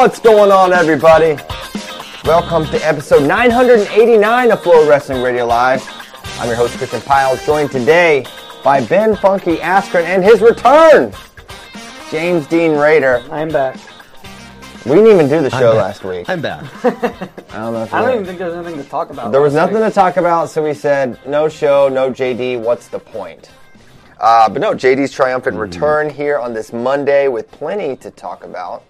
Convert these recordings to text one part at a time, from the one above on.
What's going on, everybody? Welcome to episode 989 of FloWrestling Radio Live. I'm your host, Christian Pyles, joined today by Ben Funky Askren and his return, James Dean Raider. I'm back. We didn't even do the show last week. I'm back. I don't know if I don't know. even think there's anything to talk about. There was last nothing to talk about, so we said no show, no JD. What's the point? Uh, but no, JD's triumphant return here on this Monday with plenty to talk about.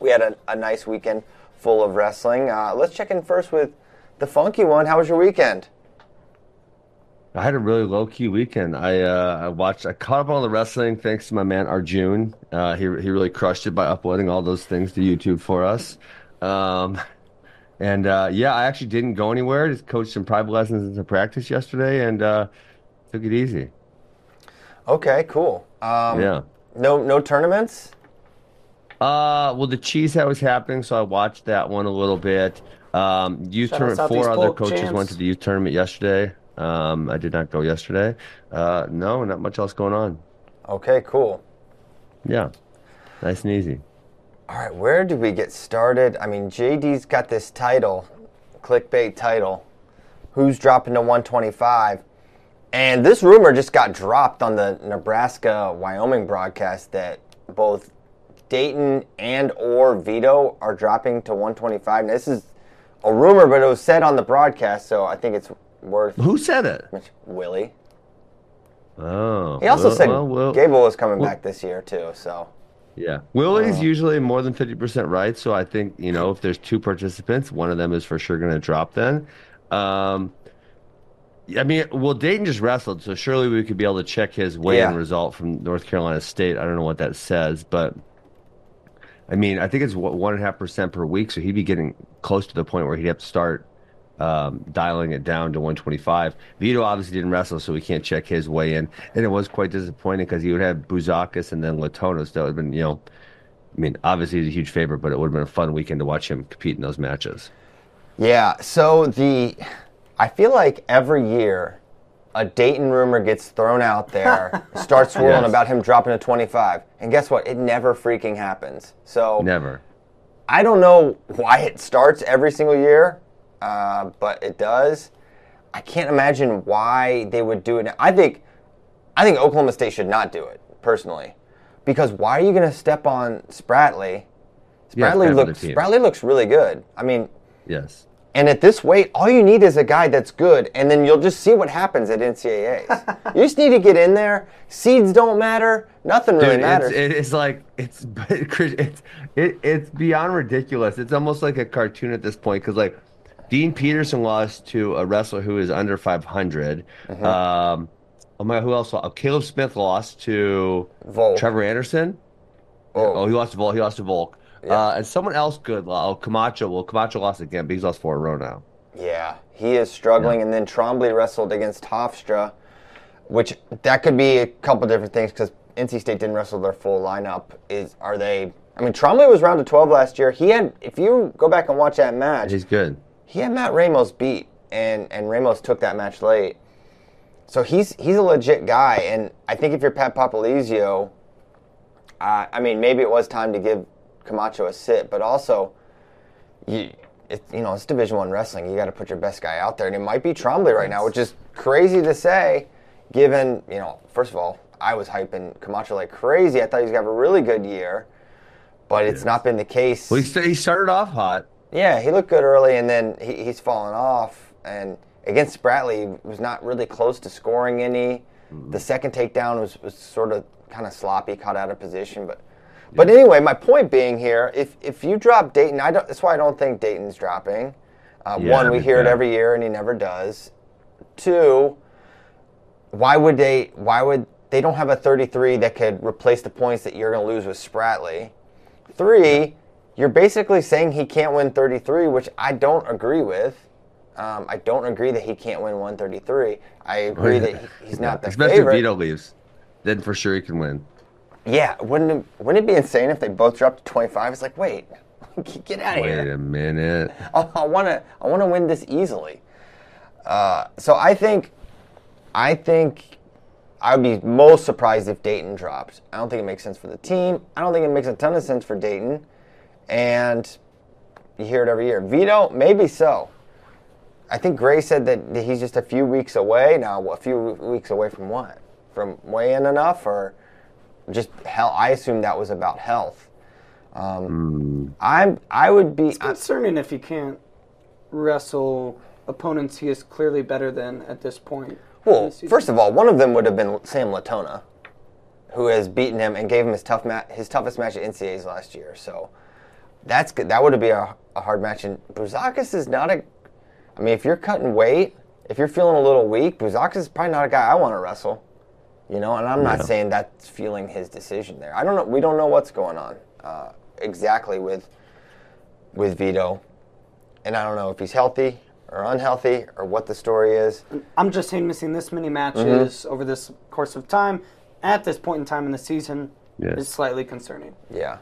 We had a, a nice weekend full of wrestling. Uh, let's check in first with the funky one. How was your weekend? I had a really low key weekend. I uh, I watched. I caught up on all the wrestling thanks to my man Arjun. Uh, he he really crushed it by uploading all those things to YouTube for us. Um, and uh, yeah, I actually didn't go anywhere. Just coached some private lessons and some practice yesterday, and uh, took it easy. Okay, cool. Um, yeah. No, no tournaments. Uh, well, the cheese hat was happening, so I watched that one a little bit. Um, youth Shout tournament. Four other coaches champs. went to the youth tournament yesterday. Um, I did not go yesterday. Uh, no, not much else going on. Okay, cool. Yeah, nice and easy. All right, where do we get started? I mean, JD's got this title, clickbait title. Who's dropping to 125? And this rumor just got dropped on the Nebraska Wyoming broadcast that both Daton and or Vito are dropping to 125. Now, this is a rumor, but it was said on the broadcast, so I think it's worth Who said it? Willie. Oh, He also well, said well, well, Gable was coming back this year too. So yeah. Willie's usually more than fifty percent right, so I think you know if there's two participants, one of them is for sure going to drop. Then, um, I mean, well, Daton just wrestled, so surely we could be able to check his weigh-in Yeah. result from North Carolina State. I don't know what that says, but I mean, I think it's one and a half percent per week, so he'd be getting close to the point where he'd have to start um, dialing it down to 125. Vito obviously didn't wrestle, so we can't check his weigh in. And it was quite disappointing because he would have Bouzakis and then Latonos. That would have been, you know, I mean, obviously he's a huge favorite, but it would have been a fun weekend to watch him compete in those matches. Yeah, so the I feel like every year a Daton rumor gets thrown out there, starts swirling Yes. about him dropping to 25. And guess what? It never freaking happens. So Never. I don't know why it starts every single year, uh, but it does. I can't imagine why they would do it. Now. I think I think Oklahoma State should not do it personally, because why are you going to step on Spratley? Spratley Spradley Spradley looks team. Spradley looks really good. I mean, Yes. And at this weight, all you need is a guy that's good, and then you'll just see what happens at NCAAs. you just need to get in there. Seeds don't matter. Nothing really Dude, matters. it's, it's like it's it's it, it's beyond ridiculous. It's almost like a cartoon at this point because like Dean Peterson lost to a wrestler who is under 500. Mm-hmm. Um, oh my, who else? Oh, Caleb Smith lost to Volk. Trevor Anderson. Oh. Oh, he lost to Volk. He lost to Volk. Uh, and someone else good. Oh, Camacho. Well, Camacho lost again, but he's lost four in a row now. Yeah, he is struggling. And then Trombley wrestled against Hofstra, which that could be a couple different things because NC State didn't wrestle their full lineup. Is are they? I mean, Trombley was round to 12 last year. He had, if you go back and watch that match, He's good. he had Matt Ramos beat, and and Ramos took that match late. So he's he's a legit guy, and I think if you're Pat Popolizio, uh, I mean maybe it was time to give Camacho a sit, but also you it, you know it's Division One wrestling. You got to put your best guy out there, and it might be Trombley right now, which is crazy to say, given you know first of all I was hyping Camacho like crazy. I thought he was gonna have a really good year, but it's not been the case. Well, he, started off hot. Yeah, he looked good early, and then he, he's fallen off. And against Spratley, he was not really close to scoring any. Mm. The second takedown was, was sort of kind of sloppy, caught out of position. But but anyway, my point being here, if if you drop Daton, I don't. That's why I don't think Daton's dropping. Uh, Yeah, one, we hear it yeah. every year, and he never does. Two, why would they? Why would they don't have a 33 that could replace the points that you're going to lose with Spratley? Three, you're basically saying he can't win 33, which I don't agree with. Um, I don't agree that he can't win 133. I agree that he- he's not the Especially favorite. if Vito leaves. Then for sure he can win. Yeah, wouldn't it, wouldn't it be insane if they both dropped to 25? It's like, wait, get out of here. Wait a minute. I want to I want to win this easily. Uh, so I think I think I would be most surprised if Daton drops. I don't think it makes sense for the team. I don't think it makes a ton of sense for Daton. and you hear it every year. Vito, maybe so. I think Gray said that he's just a few weeks away now. A few weeks away from what? From weighing enough, or just hell? I assume that was about health. Um, I'm. I would be. It's concerning if he can't wrestle opponents he is clearly better than at this point. Well, first of all, one of them would have been Sam Latona, who has beaten him and gave him his tough ma- his toughest match at NCAA's last year. So that's good. That would have been a, a hard match. And Bouzakis is not a. I mean, if you're cutting weight, if you're feeling a little weak, Bouzakis is probably not a guy I want to wrestle. You know, and I'm not Yeah. saying that's fueling his decision there. I don't know. We don't know what's going on uh, exactly with with Vito, and I don't know if he's healthy or unhealthy or what the story is. I'm just saying missing this many matches Mm-hmm. over this course of time at this point in time in the season Yes. is slightly concerning. Yeah.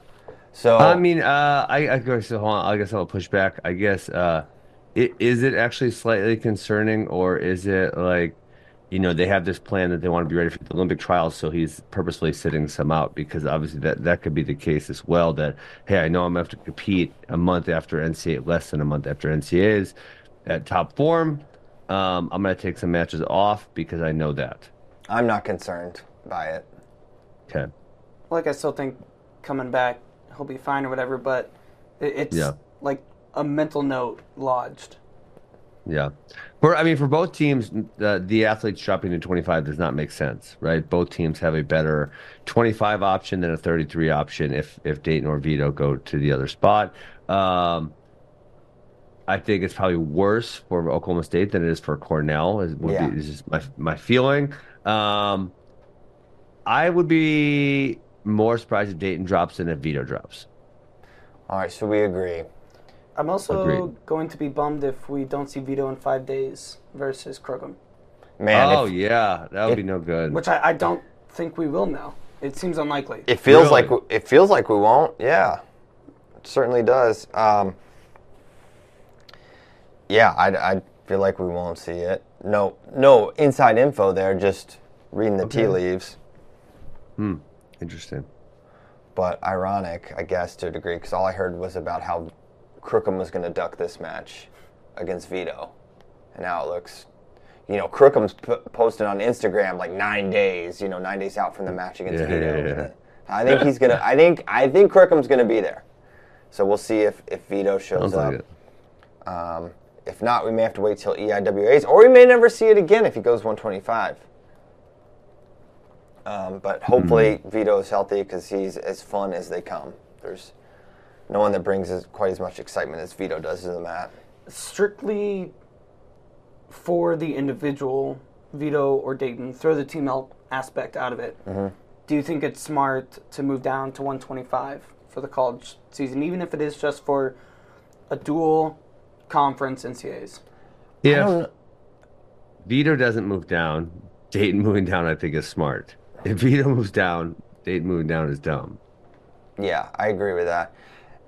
So I mean, uh, I, I guess hold on. I guess I'll push back. I guess uh, i is it actually slightly concerning, or is it like, you know, they have this plan that they want to be ready for the Olympic trials, so he's purposefully sitting some out because obviously that that could be the case as well. That hey, I know I'm gonna have to compete a month after NCAA, less than a month after NCAA's at top form. Um, I'm gonna take some matches off because I know that. I'm not concerned by it. Okay. Like I still think coming back he'll be fine or whatever, but it's Yeah. like a mental note lodged. Yeah. For I mean, for both teams, uh, the athletes dropping to 25 does not make sense, right? Both teams have a better 25 option than a 33 option if if Daton or Vito go to the other spot. Um, I think it's probably worse for Oklahoma State than it is for Cornell. Is, would Yeah. be, is just my my feeling. Um, I would be more surprised if Daton drops than if Vito drops. All right, so we agree. I'm also Agreed. going to be bummed if we don't see Vito in five days versus Crookham. Man, oh if- yeah, that would if- be no good. which I, I don't think we will now. It seems unlikely. it feels Really? like it feels like we won't. Yeah, it certainly does. Um, yeah, I, I feel like we won't see it. No, no inside info there. Just reading the tea leaves. Hmm. Interesting. But ironic, I guess, to a degree, because all I heard was about how Crookham was going to duck this match against Vito, and now it looks, you know, Crookham's p- posted on Instagram like nine days, you know, nine days out from the match against Yeah, Vito. yeah, yeah. I think he's gonna. I think I think Crookham's gonna be there. So we'll see if if Vito shows Sounds up. like. Um, if not, we may have to wait till EIWA's, or we may never see it again if he goes 125. Um, but hopefully Vito is healthy because he's as fun as they come. There's no one that brings as, quite as much excitement as Vito does to the mat. strictly for the individual, Vito or Daton, throw the team el- aspect out of it. Mm-hmm. Do you think it's smart to move down to 125 for the college season, even if it is just for a dual conference NCAAs? I If Vito doesn't move down, Daton moving down, I think, is smart. If Vito moves down, Daton moving down is dumb. yeah, I agree with that.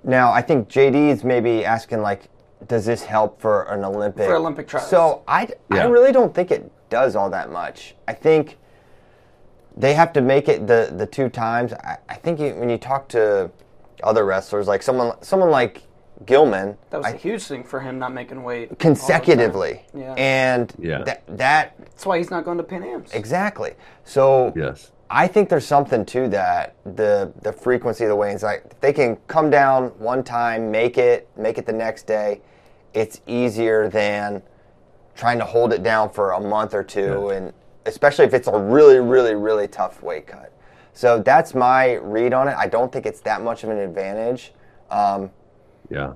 Now, I think JD's maybe asking like, does this help for an Olympic? For Olympic trials. So I, I really don't think it does all that much. I think they have to make it the the two times. I, I think you, when you talk to other wrestlers, like someone someone like Gilman, That was I- a huge thing for him not making weight all the time. consecutively, Yeah. and Yeah. that that That's why he's not going to Pan Am's. exactly. So Yes. I think there's something to that. The the frequency of the weigh-ins, like they can come down one time, make it, make it the next day. It's easier than trying to hold it down for a month or two, Yeah. and especially if it's a really, really, really tough weight cut. So that's my read on it. I don't think it's that much of an advantage. Um, Yeah.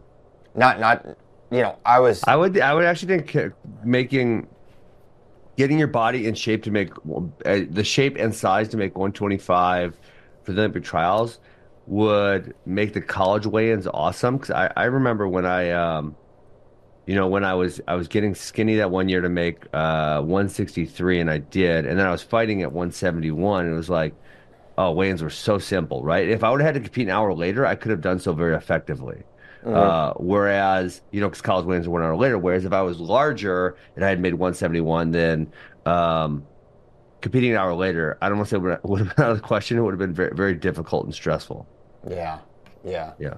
not, not, you know, I was. I would. I would actually think uh, making, getting your body in shape to make uh, the shape and size to make 125 for the Olympic trials would make the college weigh-ins awesome. Because I, I remember when I, um, you know, when I was I was getting skinny that one year to make uh, 163, and I did, and then I was fighting at 171. And it was like, oh, weigh-ins were so simple, right? If I would have had to compete an hour later, I could have done so very effectively. Uh, whereas, you know, because college weigh-ins one hour later. Whereas if I was larger and I had made 171, then um, competing an hour later, I don't want to say would have been out of the question. It would have been very, very difficult and stressful. yeah, yeah. Yeah.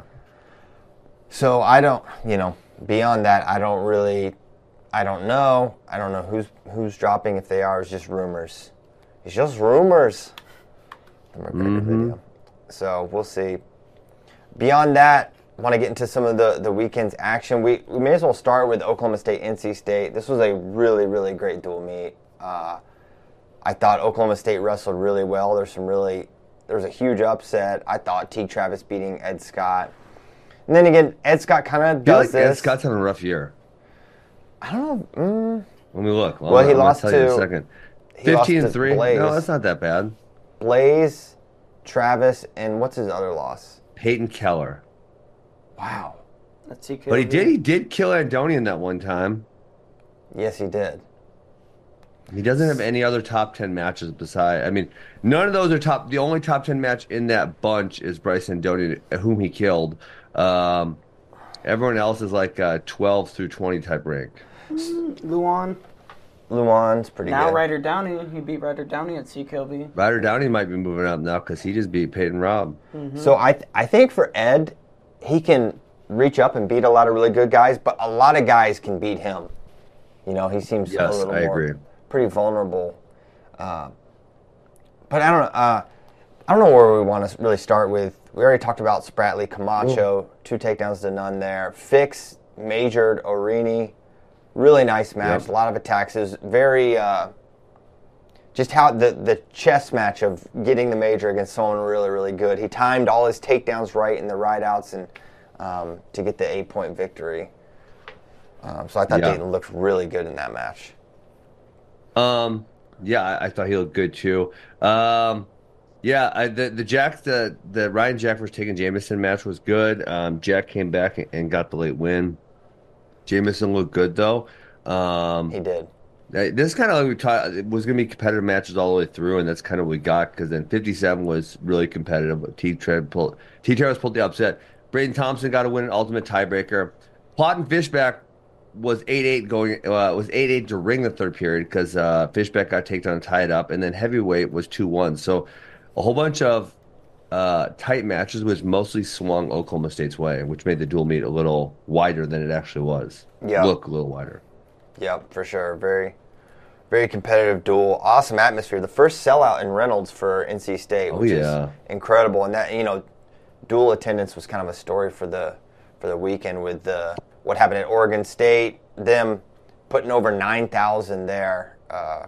So I don't, you know, beyond that, I don't really, I don't know. I don't know who's who's dropping. If they are, it's just rumors. It's just rumors. Video. So we'll see. Beyond that, want to get into some of the the weekend's action. We we may as well start with Oklahoma State, NC State. This was a really really great dual meet. Uh, I thought Oklahoma State wrestled really well. There's some really there was a huge upset. I thought T. Travis beating Ed Scott. And then again, Ed Scott kind of does like Ed this. Scott's having a rough year. I don't know. Mm, Let me look. Well, he I'm lost tell you in to- a second. 15 and 3. Blaze. No, that's not that bad. Blaze, Travis, and what's his other loss? Peyton Keller. Wow. That's CKLV. But he did. He did kill Andonian that one time. Yes, he did. He doesn't have any other top ten matches beside. I mean, none of those are top. The only top ten match in that bunch is Bryce Andonian, whom he killed. Um, everyone else is like uh, twelve through twenty type rank. Luan. Luan's pretty Now good. Ryder Downey. He beat Ryder Downey at CKLV. Ryder Downey might be moving up now because he just beat Peyton Robb. So I th- I think for Ed, he can reach up and beat a lot of really good guys, but a lot of guys can beat him. You know, he seems Yes, a little I more agree. pretty vulnerable. Uh, but I don't know. Uh, I don't know where we want to really start with. We already talked about Spratley, Camacho, two takedowns to none there. Fix majored Orini, really nice match. Yep. A lot of attacks. It was very. Uh, just how the, the chess match of getting the major against someone really, really good. He timed all his takedowns right and the ride outs and um, to get the eight point victory. Um, so I thought Yeah. Daton looked really good in that match. Um, yeah, I, I thought he looked good too. Um, yeah, I, the the Jack the the Ryan Jack versus Tagen Jamison match was good. Um, Jack came back and, and got the late win. Jamison looked good though. Um, He did. This kind of like we taught it was going to be competitive matches all the way through, and that's kind of what we got because then 57 was really competitive. T Tread pulled T pulled the upset. Braden Thompson got to win an ultimate tiebreaker. Plott and Fishback was 8-8 going uh, was 8-8 during the third period because uh, Fishback got taken and tied up, and then heavyweight was 2-1. So a whole bunch of uh, tight matches, which mostly swung Oklahoma State's way, which made the dual meet a little wider than it actually was. Yeah. look a little wider. Yep, for sure. Very, very competitive duel. Awesome atmosphere. The first sellout in Reynolds for NC State, Oh, which yeah. is incredible. And that you know, dual attendance was kind of a story for the for the weekend with the what happened at Oregon State. Them putting over nine thousand there. Uh,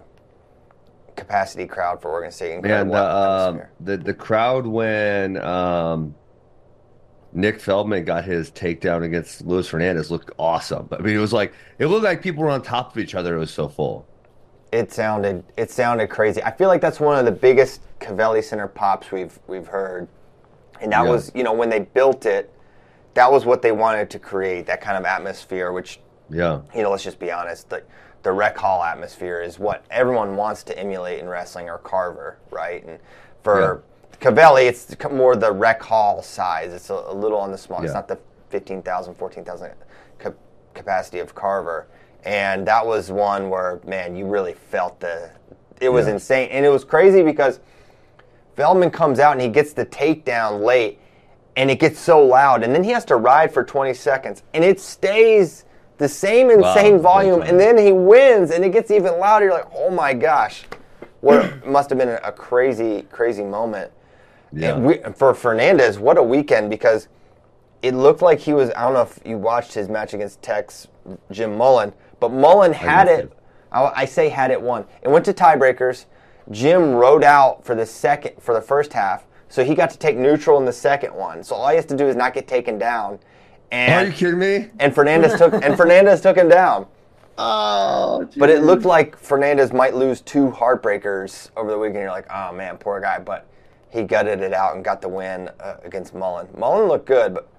capacity crowd for Oregon State. And Incredible uh, um, atmosphere. the the crowd when um, Nick Feldman got his takedown against Luis Fernandez looked awesome. I mean, it was like it looked like people were on top of each other. It was so full. It sounded it sounded crazy. I feel like that's one of the biggest Cavelli Center pops we've we've heard, and that Yeah. was you know when they built it, that was what they wanted to create that kind of atmosphere. Which Yeah, you know, let's just be honest, the the rec hall atmosphere is what everyone wants to emulate in wrestling or Carver, right? And for Cavelli, it's more the rec hall size. It's a, a little on the small. It's not the 15,000, 14,000 ca- capacity of Carver. And that was one where, man, you really felt the. It was Yeah. insane, and it was crazy because Feldman comes out and he gets the takedown late, and it gets so loud, and then he has to ride for 20 seconds, and it stays the same insane whole volume, and then he wins, and it gets even louder. You're like, oh my gosh, what must have been a crazy, crazy moment. Yeah. We, for Fernandez, what a weekend because it looked like he was. I don't know if you watched his match against Tex Jim Mullen, but Mullen had it. I, I say had it won. It went to tiebreakers. Jim rode out for the second for the first half, so he got to take neutral in the second one. So all he has to do is not get taken down. Are And you kidding me? and Fernandez took and Fernandez took him down. Oh, But it looked like Fernandez might lose two heartbreakers over the weekend. You're like, oh man, poor guy. But he gutted it out and got the win uh, against Mullen. Mullen looked good, but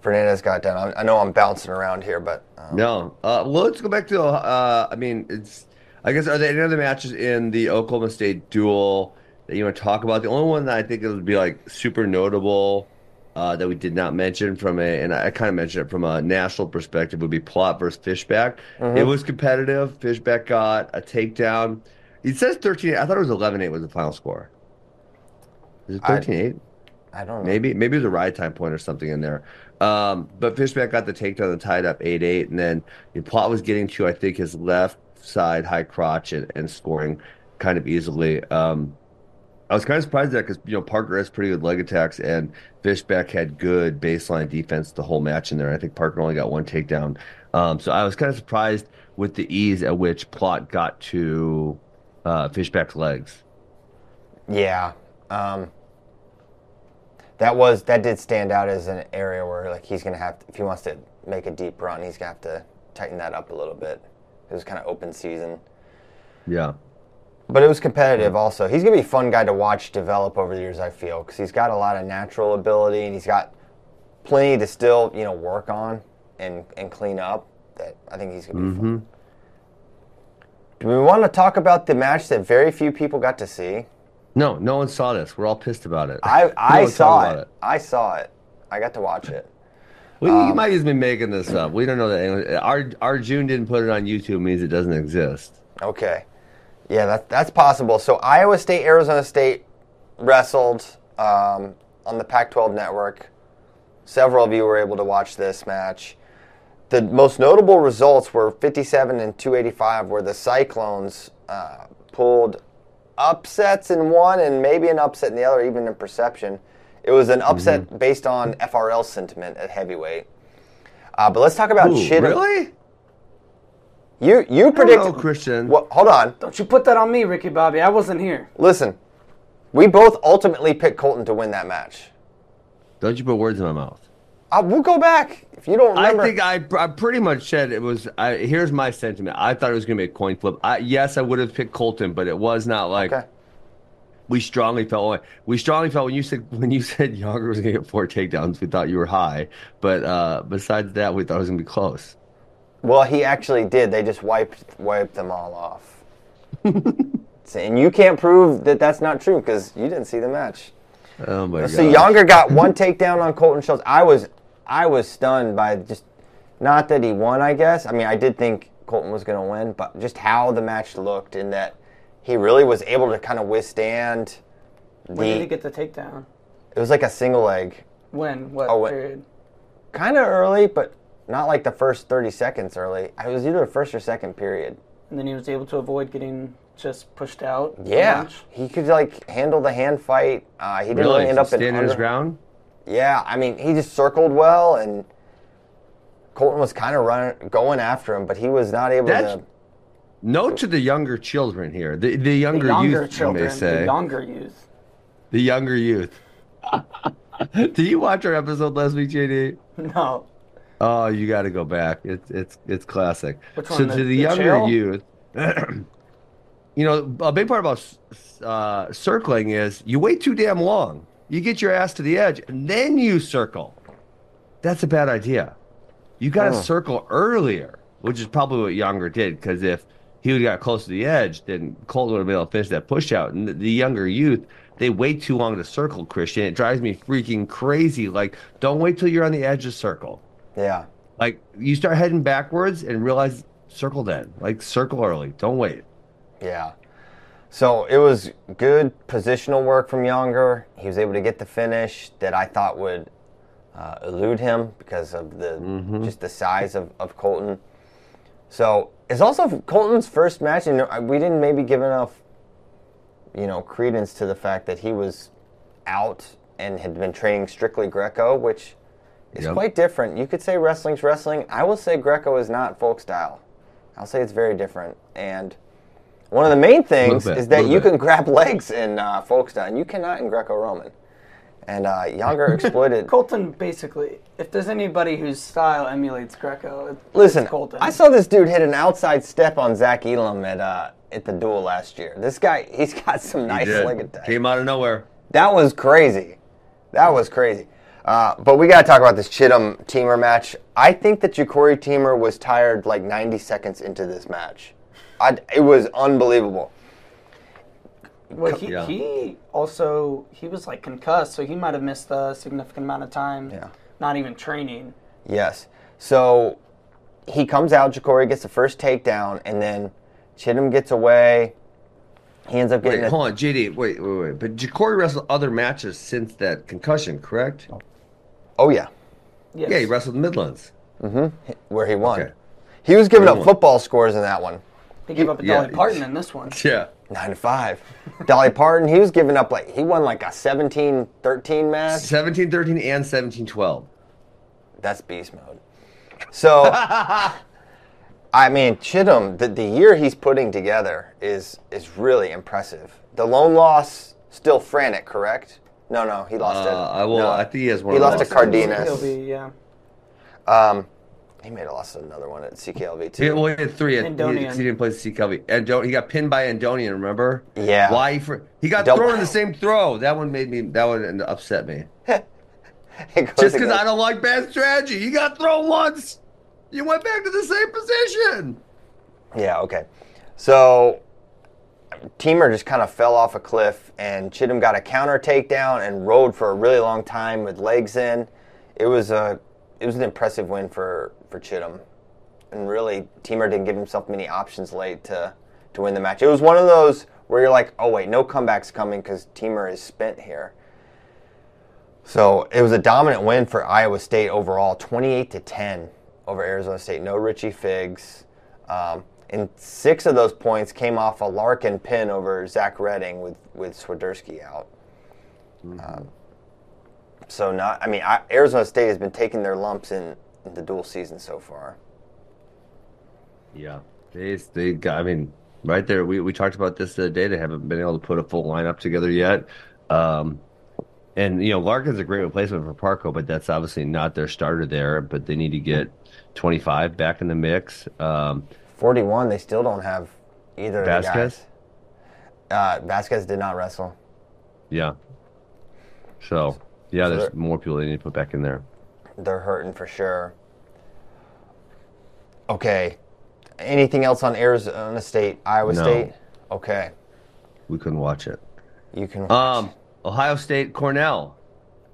Fernandez got done. I, I know I'm bouncing around here, but um, No. Uh, well, let's go back to. Uh, I mean, it's. I guess are there any other matches in the Oklahoma State duel that you want to talk about? The only one that I think it would be like super notable uh, that we did not mention from a, and I kind of mentioned it from a national perspective, would be Plott versus Fishback. It was competitive. Fishback got a takedown. It says 13 I thought it was 11 8 was the final score. Is it I- 13 8? I don't know. Maybe maybe it was a ride time point or something in there. Um, but Fishback got the takedown and tied up eight eight, and then the plot was getting to I think his left side high crotch and, and scoring kind of easily. Um, I was kind of surprised that because you know Parker has pretty good leg attacks and Fishback had good baseline defense the whole match in there. I think Parker only got one takedown, um, so I was kind of surprised with the ease at which Plott got to uh, Fishback's legs. Yeah. Um, that was that did stand out as an area where like he's gonna have to, if he wants to make a deep run, he's gonna have to tighten that up a little bit. It was kind of open season, Yeah. but it was competitive. Also, he's gonna be a fun guy to watch develop over the years. I feel because he's got a lot of natural ability and he's got plenty to still you know work on and and clean up. That I think he's gonna be fun. Mm-hmm. Do we want to talk about the match that very few people got to see? No, no one saw this. We're all pissed about it. I I one saw talked it. I saw it. I got to watch it. Well, Um, you might just be making this up. We don't know that. Anyone, our our June didn't put it on YouTube means it doesn't exist. Okay. Yeah, that, that's possible. So Iowa State, Arizona State wrestled um, on the Pac 12 network. Several of you were able to watch this match. The most notable results were 57 and 285, where the Cyclones uh, pulled upsets in one and maybe an upset in the other, even in perception. It was an upset based on FRL sentiment at heavyweight. Uh, but let's talk about Ooh, Chittum. really? You you Hello, predicted Christian. Well, hold on. Don't you put that on me, Ricky Bobby. I wasn't here. Listen, we both ultimately picked Colton to win that match. Don't you put words in my mouth. Uh, we'll go back if you don't remember. I think I, I pretty much said it was. I, here's my sentiment. I thought it was going to be a coin flip. I, yes, I would have picked Colton, but it was not like okay. we strongly felt. We strongly felt when you said when you said Yonger was going to get four takedowns. We thought you were high, but uh, besides that, we thought it was going to be close. Well, he actually did. They just wiped wiped them all off. So- and you can't prove that that's not true because you didn't see the match. Oh my So god! Yonger got one takedown on Colton Schultz. I was I was stunned by just not that he won. I guess I mean I did think Colton was going to win, but just how the match looked in that he really was able to kind of withstand When did he get the takedown? It was like a single leg. When? What Oh, what- period? kind of early, but not like the first 30 seconds early. It was either the first or second period. And then he was able to avoid getting just pushed out. Yeah, he could like handle the hand fight. Uh, he didn't really, really end up in standing his ground. Yeah, I mean, he just circled well, and Colton was kind of running, going after him, but he was not able That's- to. Note to the younger children here, the the The younger, younger youth, children, you may say, the younger youth. the younger youth. Did you watch our episode last week, JD? No. Oh, you got to go back. It's it's it's classic. Which so one, to the- the, the younger jail? youth, you know, a big part about uh, circling is you wait too damn long. You get your ass to the edge and then you circle. That's a bad idea. You got to Oh. circle earlier, which is probably what Yonger did. Because if he would have got close to the edge, then Colton would have been able to finish that push out. And the, the younger youth, they wait too long to circle. Christian, it drives me freaking crazy. Like, don't wait till you're on the edge to circle. Yeah, Like you start heading backwards and realize circle then. Like circle early. Don't wait. yeah. So it was good positional work from Yonger. He was able to get the finish that I thought would uh, elude him because of the just the size of, of Colton. So it's also Colton's first match, and we didn't maybe give enough, you know, credence to the fact that he was out and had been training strictly Greco, which is Yep. quite different. You could say wrestling's wrestling. I will say Greco is not folk style. I'll say it's very different. And one of the main things bit, is that you bit. can grab legs in uh, folk and you cannot in Greco-Roman. And uh, Yonger exploited. Colton, basically, if there's anybody whose style emulates Greco, it's Listen, Colton. I saw this dude hit an outside step on Zach Elam at uh, at the duel last year. This guy, he's got some nice leg attack. Came out of nowhere. That was crazy. That was crazy. Uh, but we got to talk about this Chittum Teamer match. I think that Ja'Cory Teamer was tired like 90 seconds into this match. I, it was unbelievable. Well, he, Yeah. he also he was like concussed, so he might have missed a significant amount of time. Yeah. Not even training. Yes. So he comes out, Ja'Cory gets the first takedown, and then Chittum gets away. He ends up getting Wait, a- hold on, JD. Wait, wait, wait. But Jacory wrestled other matches since that concussion, correct? Oh, oh yeah, Yes. Yeah, he wrestled Midlands. Mm-hmm. where he won. Okay. He was giving Where up won. football scores in that one. He gave up a Yeah. Dolly Parton in this one. Yeah. Nine to five. Dolly Parton, he was giving up like he won like a 17-13 match. 17 13 and 17 12. That's beast mode. So, I mean, Chittum, the, the year he's putting together is is really impressive. The lone loss, still Franek, correct? No, no, he lost Uh, it. I will. No. I think he has one. He of lost those. to Cardenas. He'll be, yeah. Um, he made a loss to another one at CKLV too. He, well, he had three. At, he, he didn't play the CKLV. And he got pinned by Andonian. Remember? Yeah. Why? He, for, he got Double- thrown in the same throw. That one made me. That one upset me. Just because I don't like bad strategy. You got thrown once. You went back to the same position. Yeah, okay. So Teamer just kind of fell off a cliff, and Chittum got a counter takedown and rode for a really long time with legs in. It was a it was an impressive win for for Chittum, and really Teamer didn't give himself many options late to to win the match. It was one of those where you're like, oh wait, no comebacks coming because Teamer is spent here. So it was a dominant win for Iowa State overall, 28 to 10 over Arizona State. No Richie Figs. Um, and six of those points came off a Larkin pin over Zach Redding with, with Swiderski out. Um, so not, I mean, I, Arizona State has been taking their lumps in the dual season so far. Yeah, they they got. I mean, right there. We we talked about this the other day. They haven't been able to put a full lineup together yet. Um, and you know, Larkin's a great replacement for Parco, but that's obviously not their starter there. But they need to get 25 back in the mix. Um, 41, they still don't have either of the Vasquez? guys. Uh, Vasquez did not wrestle. yeah. So yeah, So there's more people they need to put back in there. They're hurting for sure. Okay. Anything else on Arizona State, Iowa No. State? Okay. We couldn't watch it. You can. Um, Ohio State, Cornell.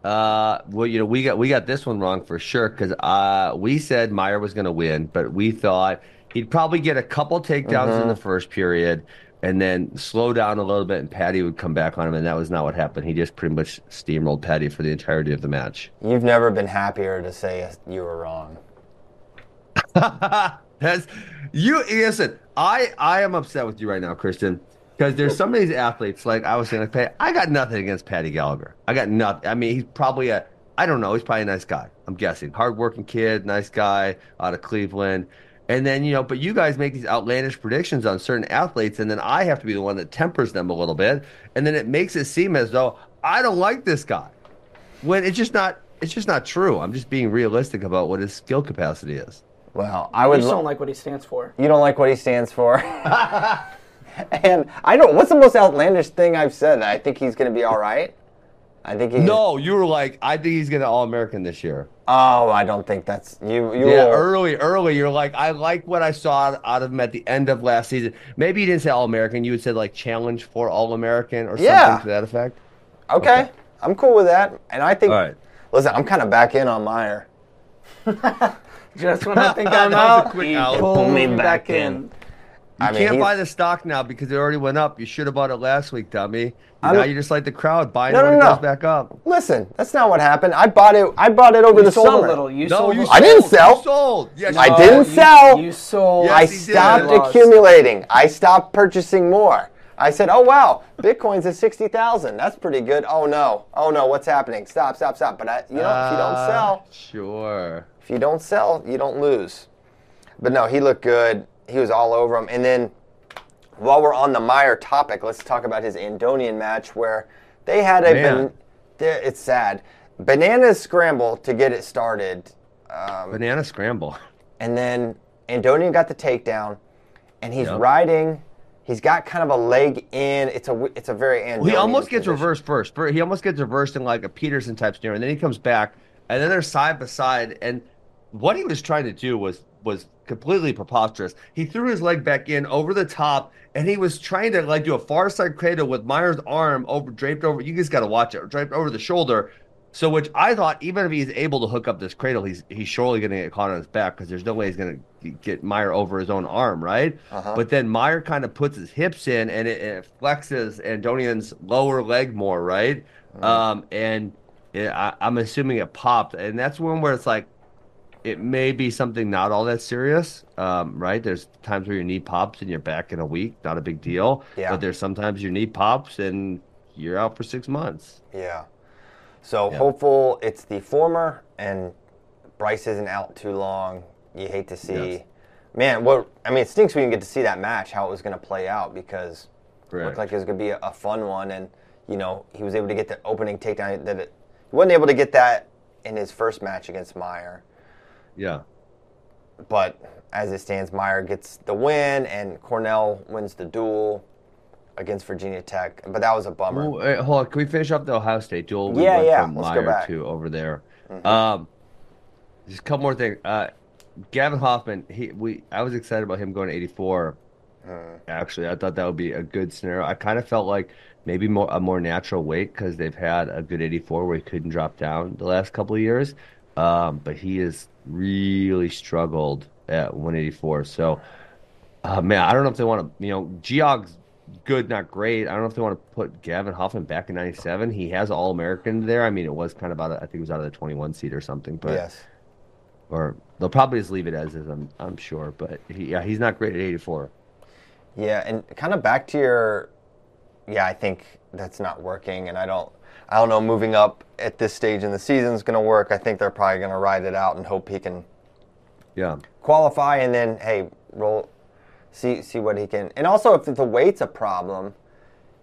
Uh, well, you know, we got we got this one wrong for sure because uh, we said Meyer was going to win, but we thought he'd probably get a couple takedowns in the first period and then slow down a little bit, and Paddy would come back on him, and that was not what happened. He just pretty much steamrolled Paddy for the entirety of the match. You've never been happier to say you were wrong. That's you. Listen, I I am upset with you right now, Christian, because there's some of these athletes. Like I was saying, like I got nothing against Patty Gallagher. I got nothing. I mean, he's probably a. I don't know. He's probably a nice guy. I'm guessing. Hardworking kid, nice guy out of Cleveland. And then you know, but you guys make these outlandish predictions on certain athletes, and then I have to be the one that tempers them a little bit, and then it makes it seem as though I don't like this guy, when it's just not. It's just not true. I'm just being realistic about what his skill capacity is. Well, I would. just don't like what he stands for. you don't like what he stands for. and I don't. What's the most outlandish thing I've said? I think he's going to be all right. I think he. No, you were like, I think he's gonna All American this year. Oh, I don't think that's you. You. Yeah, will- early, early. You're like, I like what I saw out of him at the end of last season. Maybe you didn't say All American. You would say like challenge for All American or something Yeah. to that effect. okay. okay. I'm cool with that. And I think. All right. Listen, I'm kind of back in on Meyer. Just when I think I'm out, quick he out. pulled me back in. You I mean, can't buy the stock now because it already went up. You should have bought it last week, dummy. I'm- now you just like the crowd buying No, it when no, it goes back up. Listen, that's not what happened. I bought it. I bought it over You the sold summer. a little. You no, sold. you a sold. I didn't sell. You sold. Yes, I didn't did. you- sell. You sold. Yes, I he did. stopped accumulating. I stopped purchasing more. I said, "Oh wow, Bitcoin's at sixty thousand. That's pretty good." Oh no, oh no, what's happening? Stop, stop, stop. But I, you know, if you don't Ah, sell, Sure. if you don't sell, you don't lose. But no, he looked good. He was all over him. And then, while we're on the Meyer topic, let's talk about his Andonian match where they had a ban- it's sad banana scramble to get it started. Um, Banana scramble. and then Andonian got the takedown, and he's Yep. riding. He's got kind of a leg in. It's a it's a very Andonian. He almost gets position. reversed first. He almost gets reversed in like a Peterson type scenario, and then he comes back, and then they're side by side. And what he was trying to do was was completely preposterous. He threw his leg back in over the top, and he was trying to like do a far side cradle with Meyer's arm over draped over. You guys got to watch it, draped over the shoulder. So, which I thought, even if he's able to hook up this cradle, he's he's surely going to get caught on his back because there's no way he's going to get Meyer over his own arm, right? Uh-huh. But then Meyer kind of puts his hips in and it, it flexes Andonian's lower leg more, right? Um, and it, I, I'm assuming it popped, and that's one where it's like it may be something not all that serious, um, right? There's times where your knee pops and you're back in a week, not a big deal. Yeah. But there's sometimes your knee pops and you're out for six months. Yeah. So Yeah. hopeful it's the former and Bryce isn't out too long. You hate to see. Yes. Man, what I mean, it stinks we didn't get to see that match how it was going to play out because it looked like it was going to be a, a fun one, and you know he was able to get the opening takedown. That it, he wasn't able to get that in his first match against Meyer, Yeah. but as it stands, Meyer gets the win, and Cornell wins the duel against Virginia Tech. But that was a bummer. Well, wait, hold on. Can we finish up the Ohio State duel? We Yeah, yeah, From let's go back. Mm-hmm. to over there. Um, just a couple more things. Uh, Gavin Hoffman. He we. I was excited about him going to 84. Mm. Actually, I thought that would be a good scenario. I kind of felt like maybe more a more natural weight because they've had a good 84 where he couldn't drop down the last couple of years. Um, but he has really struggled at 184. So, uh, man, I don't know if they want to. You know, Geog's good, not great. I don't know if they want to put Gavin Hoffman back in 97. He has All American there. I mean, it was kind of out of, I think it was out of the 21 seat or something. But yes. or they'll probably just leave it as is. I'm I'm sure. But he, yeah, he's not great at 84. Yeah, and kind of back to your, yeah, I think that's not working, and I don't, I don't know, moving up at this stage in the season is going to work. I think they're probably going to ride it out and hope he can Yeah. qualify, and then hey, roll, see see what he can. And also, if the weight's a problem,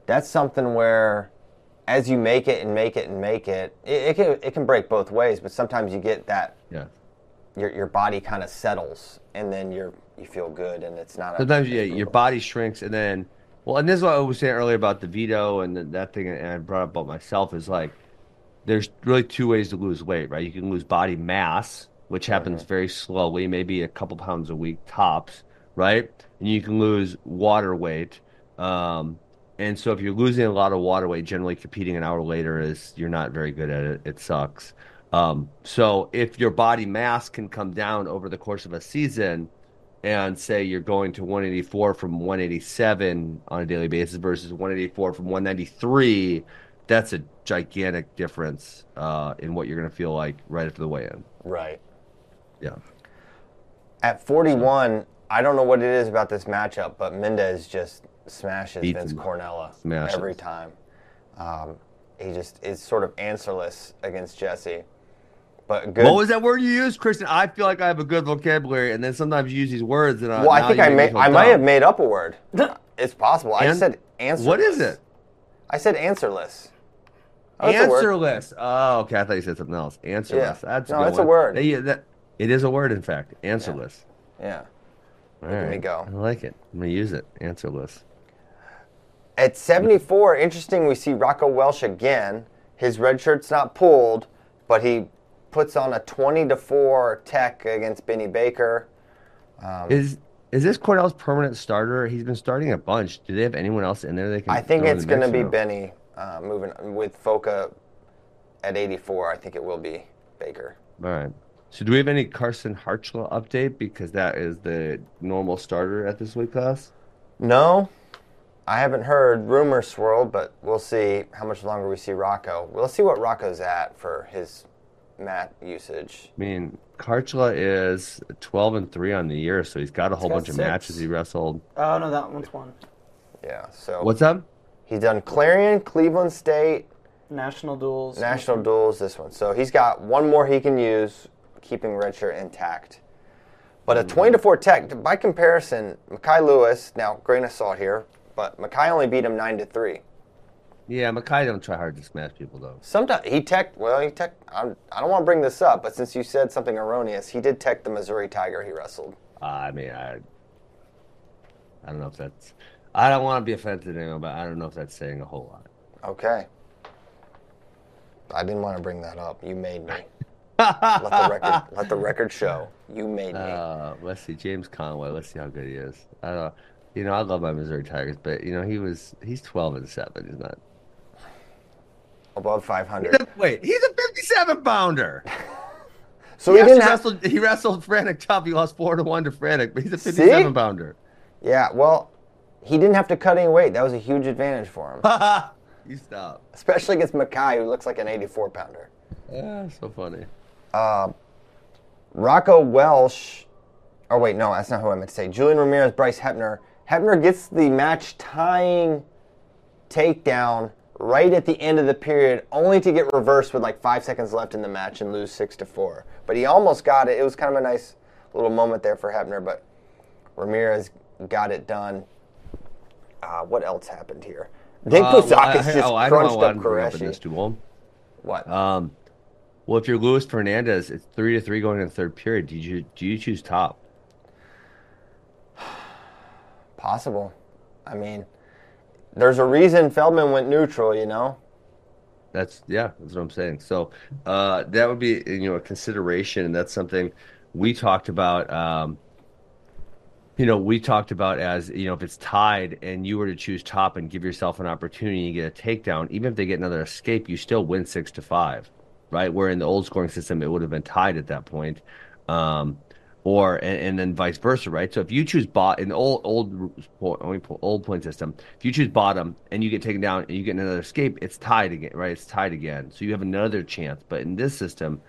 that's something where, as you make it and make it and make it, it, it can it can break both ways. But sometimes you get that Yeah. your your body kind of settles, and then you're you feel good, and it's not. A, Sometimes yeah, your body shrinks, and then well, and this is what I was saying earlier about the veto and that thing, and I brought up about myself is like there's really two ways to lose weight, right? You can lose body mass, which happens very slowly, maybe a couple pounds a week tops, right? And you can lose water weight. Um, and so if you're losing a lot of water weight, generally competing an hour later is you're not very good at it. It sucks. Um, so if your body mass can come down over the course of a season, and say you're going to 184 from 187 on a daily basis versus 184 from 193, that's a gigantic difference uh, in what you're going to feel like right after the weigh-in. right. Yeah. At 41, I don't know what it is about this matchup, but Mendez just smashes Beats Vince him. Cornella Smashes. every time. Um, he just is sort of answerless against Jesse. But good. What was that word you used, Christian? I feel like I have a good vocabulary, and then sometimes you use these words, and I, well, I think I may, I might have made up a word. it's possible. I said answerless. What is it? I said answerless. Oh, it's a word. Answerless. Oh, okay. I thought you said something else. Answerless. Yeah. That's a No, good it's a word. Yeah, that, it is a word, in fact. Answerless. Yeah. All There we right. go. I like it. I'm gonna use it. Answerless. At 74, interesting, we see Rocco Welsh again. His red shirt's not pulled, but he puts on a 20 to 4 tech against Benny Baker. Um, Is is this Cornell's permanent starter? He's been starting a bunch. Do they have anyone else in there they can? I think it's going to be? Benny uh, moving with Foca at 84. I think it will be Baker. All right. So do we have any Carson Kharchla update because that is the normal starter at this weight class? No, I haven't heard rumors swirled, but we'll see how much longer we see Rocco. We'll see what Rocco's at for his mat usage. I mean, Kharchla is 12 and 3 on the year, so he's got a whole got bunch of matches he wrestled. Oh no, that one's one. Yeah, so What's up? he's done Clarion, Cleveland State, National duels. National Duels, this one. So he's got one more he can use, keeping redshirt intact. But a mm-hmm. 20 to 4 tech, by comparison, Mekhi Lewis, now grain of salt here, but Makai only beat him 9 to 3. Yeah, Mekhi don't try hard to smash people though. Sometimes he tech, well, he tech, I'm, I don't want to bring this up, but since you said something erroneous, he did tech the Missouri Tiger he wrestled. Uh, I mean, I I don't know if that's. I don't want to be offensive anyone, but I don't know if that's saying a whole lot. Okay. I didn't want to bring that up. You made me. let the record let the record show. You made me. Uh, let's see, James Conway. Let's see how good he is. I don't. You know, I love my Missouri Tigers, but you know, he was he's 12 and seven. He's not. Above 500. Wait, he's a 57 pounder. So he, he, didn't have. wrestled. He wrestled Franek tough. He lost four to one to Franek, but he's a 57 pounder. Yeah, well, he didn't have to cut any weight. That was a huge advantage for him, you stop. especially against Mekhi, who looks like an 84 pounder. Yeah, so funny. Uh, Rocco Welsh. Oh wait, no, that's not who I meant to say. Julian Ramirez, Bryce Hepner. Hepner gets the match tying takedown right at the end of the period, only to get reversed with like five seconds left in the match and lose six to four. But he almost got it. It was kind of a nice little moment there for Hepner, but Ramirez got it done. Uh, what else happened here? Nick Uh, well, I- just oh, crunched up to bring up in this duel. What? Um, well, if you're Luis Fernandez, it's three to three going in the third period. Do you do you choose top? Possible. I mean, there's a reason Feldman went neutral, you know? That's yeah, that's what I'm saying. So uh, that would be you know a consideration, and that's something we talked about. Um, you know, we talked about as you know, if it's tied and you were to choose top and give yourself an opportunity to get a takedown, even if they get another escape, you still win six to five, right? Where in the old scoring system, it would have been tied at that point. Um, or and, and then vice versa, right? So if you choose bot in the old old old point system, if you choose bottom and you get taken down and you get another escape, it's tied again, right? It's tied again, so you have another chance. But in this system,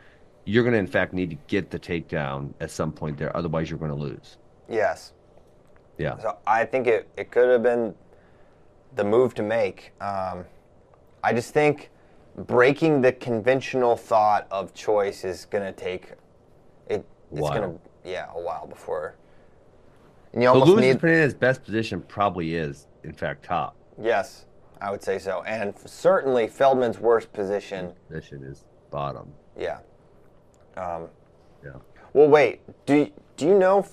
you're going to in fact need to get the takedown at some point there, otherwise you're going to lose. Yes. Yeah, So I think it, it could have been the move to make. Um, I just think breaking the conventional thought of choice is going to take it. It's going to yeah a while before. And you almost Luis need Fernandez's best position probably is in fact top. yes, I would say so, and certainly Feldman's worst position. Position is bottom. Yeah. Um, Yeah. well, wait. Do do you know?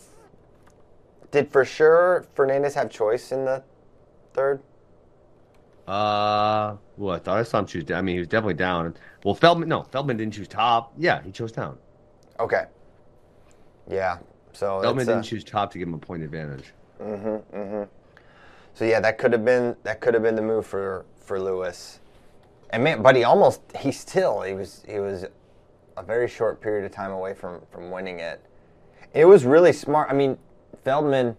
Did for sure Fernandez have choice in the third? Uh, well, I thought I saw him choose down. I mean, he was definitely down. Well, Feldman, no, Feldman didn't choose top. Yeah, he chose down. Okay. Yeah. So Feldman uh, didn't choose top to give him a point advantage. Mm-hmm. Mm-hmm. So yeah, that could have been that could have been the move for for Lewis. And man, but he almost he still he was he was a very short period of time away from from winning it. It was really smart. I mean, Feldman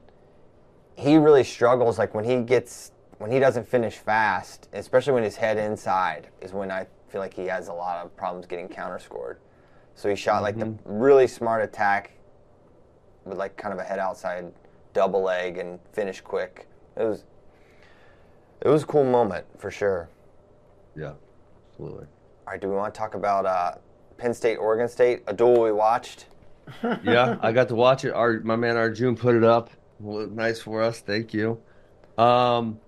he really struggles like when he gets when he doesn't finish fast, especially when his head inside is when I feel like he has a lot of problems getting counterscored. So he shot like the really smart attack with like kind of a head outside double leg and finish quick. It was it was a cool moment for sure. Yeah, absolutely. All right, do we want to talk about uh, Penn State, Oregon State, a duel we watched? yeah, I got to watch it. Our my man Arjun put it up. Well, nice for us. Thank you. Um,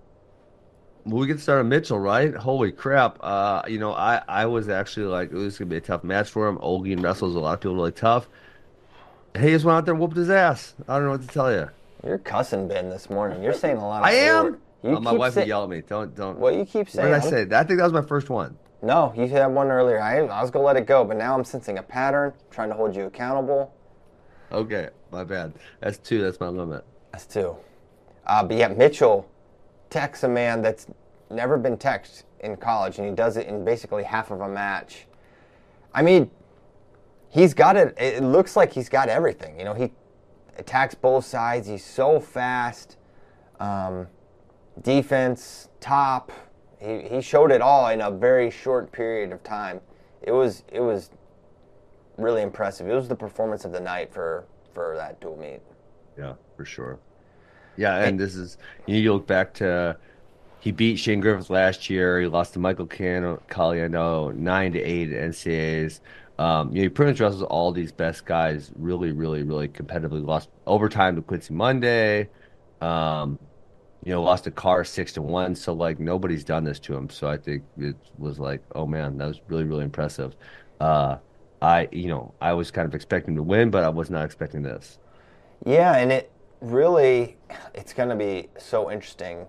well, we get started on Mitchell, right? Holy crap! Uh, you know, I I was actually like, "Ooh, this is gonna be a tough match for him. Olguin wrestles a lot of people really tough. He just went out there and whooped his ass. I don't know what to tell you. You're cussing Ben this morning. You're saying a lot. Of I am. Uh, my wife say- would yell at me. Don't don't. What you keep What saying? did I say? I think that was my first one. No, you had one earlier. I, I was gonna let it go, but now I'm sensing a pattern. trying to hold you accountable. Okay, my bad. That's two. That's my limit. That's two. Uh, but yeah, Mitchell techs a man that's never been teched in college, and he does it in basically half of a match. I mean, he's got it. It looks like he's got everything. You know, he attacks both sides. He's so fast. Um, defense, top. He, he showed it all in a very short period of time. It was it was really impressive. It was the performance of the night for for that dual meet. Yeah, for sure. Yeah, and this is you look back to he beat Shane Griffith last year. He lost to Michael Can Caliendo nine to eight at NCAAs. Um, you know, he pretty much wrestles all these best guys really, really, really competitively. Lost overtime to Quincy Monday. Um, you know, lost a Carr six to one. So like nobody's done this to him. So I think it was like, oh man, that was really, really impressive. Uh, I, you know, I was kind of expecting to win, but I was not expecting this. Yeah, and it really it's going to be so interesting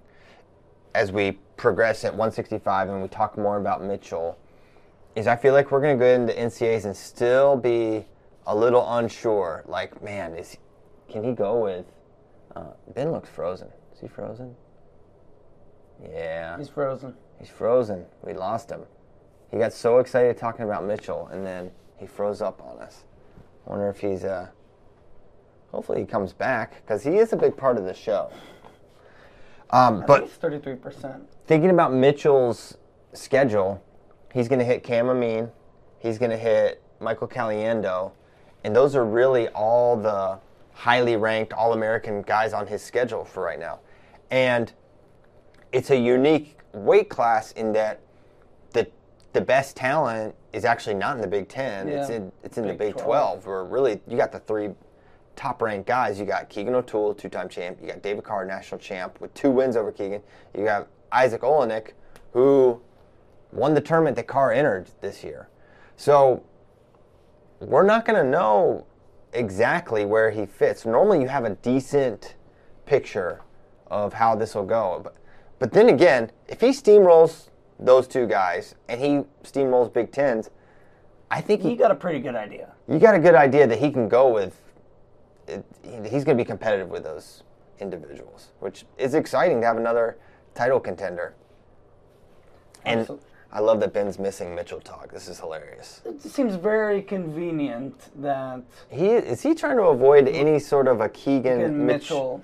as we progress at 165 and we talk more about Mitchell. Is I feel like we're going to go into NCAs and still be a little unsure. Like, man, is can he go with? Uh, ben looks frozen. Is he frozen? Yeah, He's frozen. he's frozen. We lost him. He got so excited talking about Mitchell, and then he froze up on us. Wonder if he's uh. Hopefully he comes back because he is a big part of the show. Um, but thirty-three percent. thinking about Mitchell's schedule, he's going to hit Cam Amine, he's going to hit Michael Caliendo, and those are really all the highly ranked All American guys on his schedule for right now. And it's a unique weight class in that the the best talent is actually not in the Big Ten. It's in it's in the Big Big 12. Twelve, where really you got the three top ranked guys. You got Keegan O'Toole, two time champ. You got David Carr, national champ, with two wins over Keegan. You got Izzak Olejnik, who won the tournament that Carr entered this year. So we're not going to know exactly where he fits. Normally, you have a decent picture of how this will go. But, but then again, if he steamrolls those two guys and he steamrolls Big Tens, I think He he, got a pretty good idea. you got a good idea that he can go with. It, he's going to be competitive with those individuals, which is exciting to have another title contender. And Also- I love that Ben's missing Mitchell talk. This is hilarious. It seems very convenient that He is he trying to avoid any sort of a Keegan Keegan Mitch- Mitchell.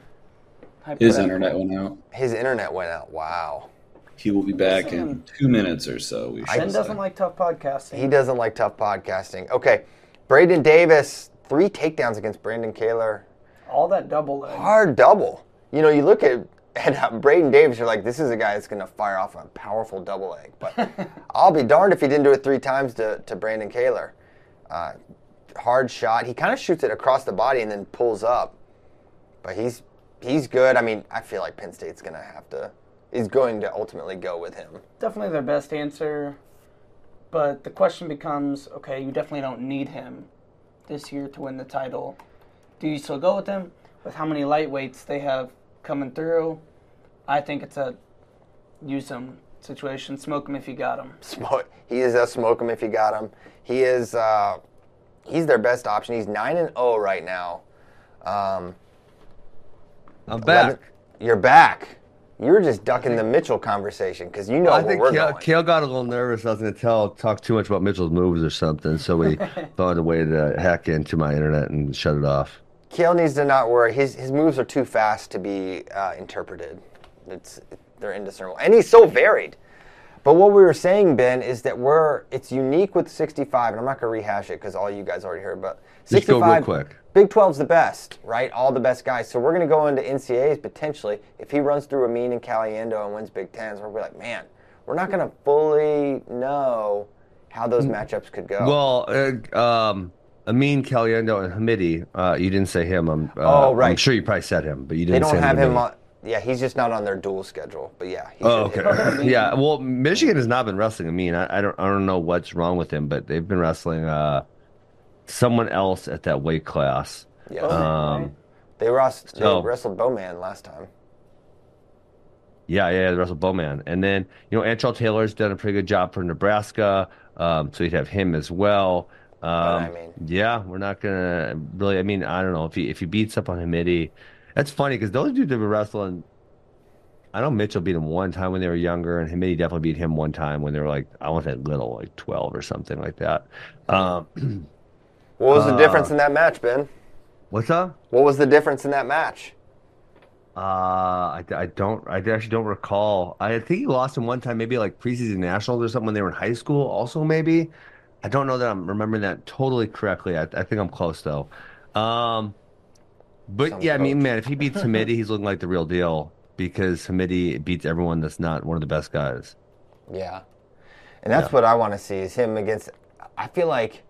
His internet went out. His internet went out. Wow. He will be back Listen. in two minutes or so. We Ben doesn't say. like tough podcasting. He doesn't like tough podcasting. Okay, Braeden Davis three takedowns against Brandon Kaylor. all that double leg. Hard double. You know, you look at at uh, Braeden Davis, you're like, this is a guy that's going to fire off a powerful double leg. But I'll be darned if he didn't do it three times to, to Brandon Kaylor. Uh, hard shot. He kind of shoots it across the body and then pulls up. But he's he's good. I mean, I feel like Penn State's going to have to is going to ultimately go with him. Definitely their best answer. But the question becomes okay, you definitely don't need him this year to win the title. Do you still go with him? With how many lightweights they have coming through, I think it's a use him situation. Smoke him if you got him. Smoke. He is a smoke him if you got him. He is. Uh, he's their best option. He's nine and zero right now. Um, I'm back. 11 You're back. You were just ducking the Mitchell conversation because you know I where think we're Cael, going. Cael got a little nervous. I was going to tell talk too much about Mitchell's moves or something, so we found a way to hack into my internet and shut it off. Cael needs to not worry. His his moves are too fast to be uh, interpreted. It's they're indiscernible, and he's so varied. But what we were saying, Ben, is that we're it's unique with 65, and I'm not going to rehash it because all you guys already heard. But Just go 65, real quick. Big 12's the best, right? All the best guys. So we're going to go into NCAAs potentially. If he runs through Amine and Caliendo and wins Big Tens, we're gonna be like, man, we're not going to fully know how those matchups could go. Well, uh, um, Amine Caliendo and Hamidi, uh, you didn't say him. I'm, uh, Oh, right. I'm sure you probably said him, but you didn't They don't have him Hamidi. on. Yeah, he's just not on their dual schedule. But yeah. He Oh, okay. yeah. Well, Michigan has not been wrestling. I mean, I, I don't, I don't know what's wrong with him, but they've been wrestling uh, someone else at that weight class. Yeah. Um, they, wrestled, so- they wrestled Bowman last time. Yeah, yeah, the Russell Bowman, and then you know Antrell Taylor's done a pretty good job for Nebraska, um, so you'd have him as well. Um, I mean- yeah, we're not gonna really. I mean, I don't know if he if he beats up on Hamidi, that's funny because those dudes have been wrestling. I know Mitchell beat him one time when they were younger, and Hamidi definitely beat him one time when they were like I want that little, like twelve or something like that. Um, What was the Uh, difference in that match, Ben? what's up? What was the difference in that match? Uh, I, I don't, I actually don't recall. I think he lost him one time, maybe like preseason nationals or something when they were in high school. Also, maybe. I don't know that I'm remembering that totally correctly. I, I think I'm close though. Um, but yeah, I mean, man, if he beats Hamidi, he's looking like the real deal because Hamidi beats everyone that's not one of the best guys. Yeah. And that's Yeah. what I want to see is him against I feel like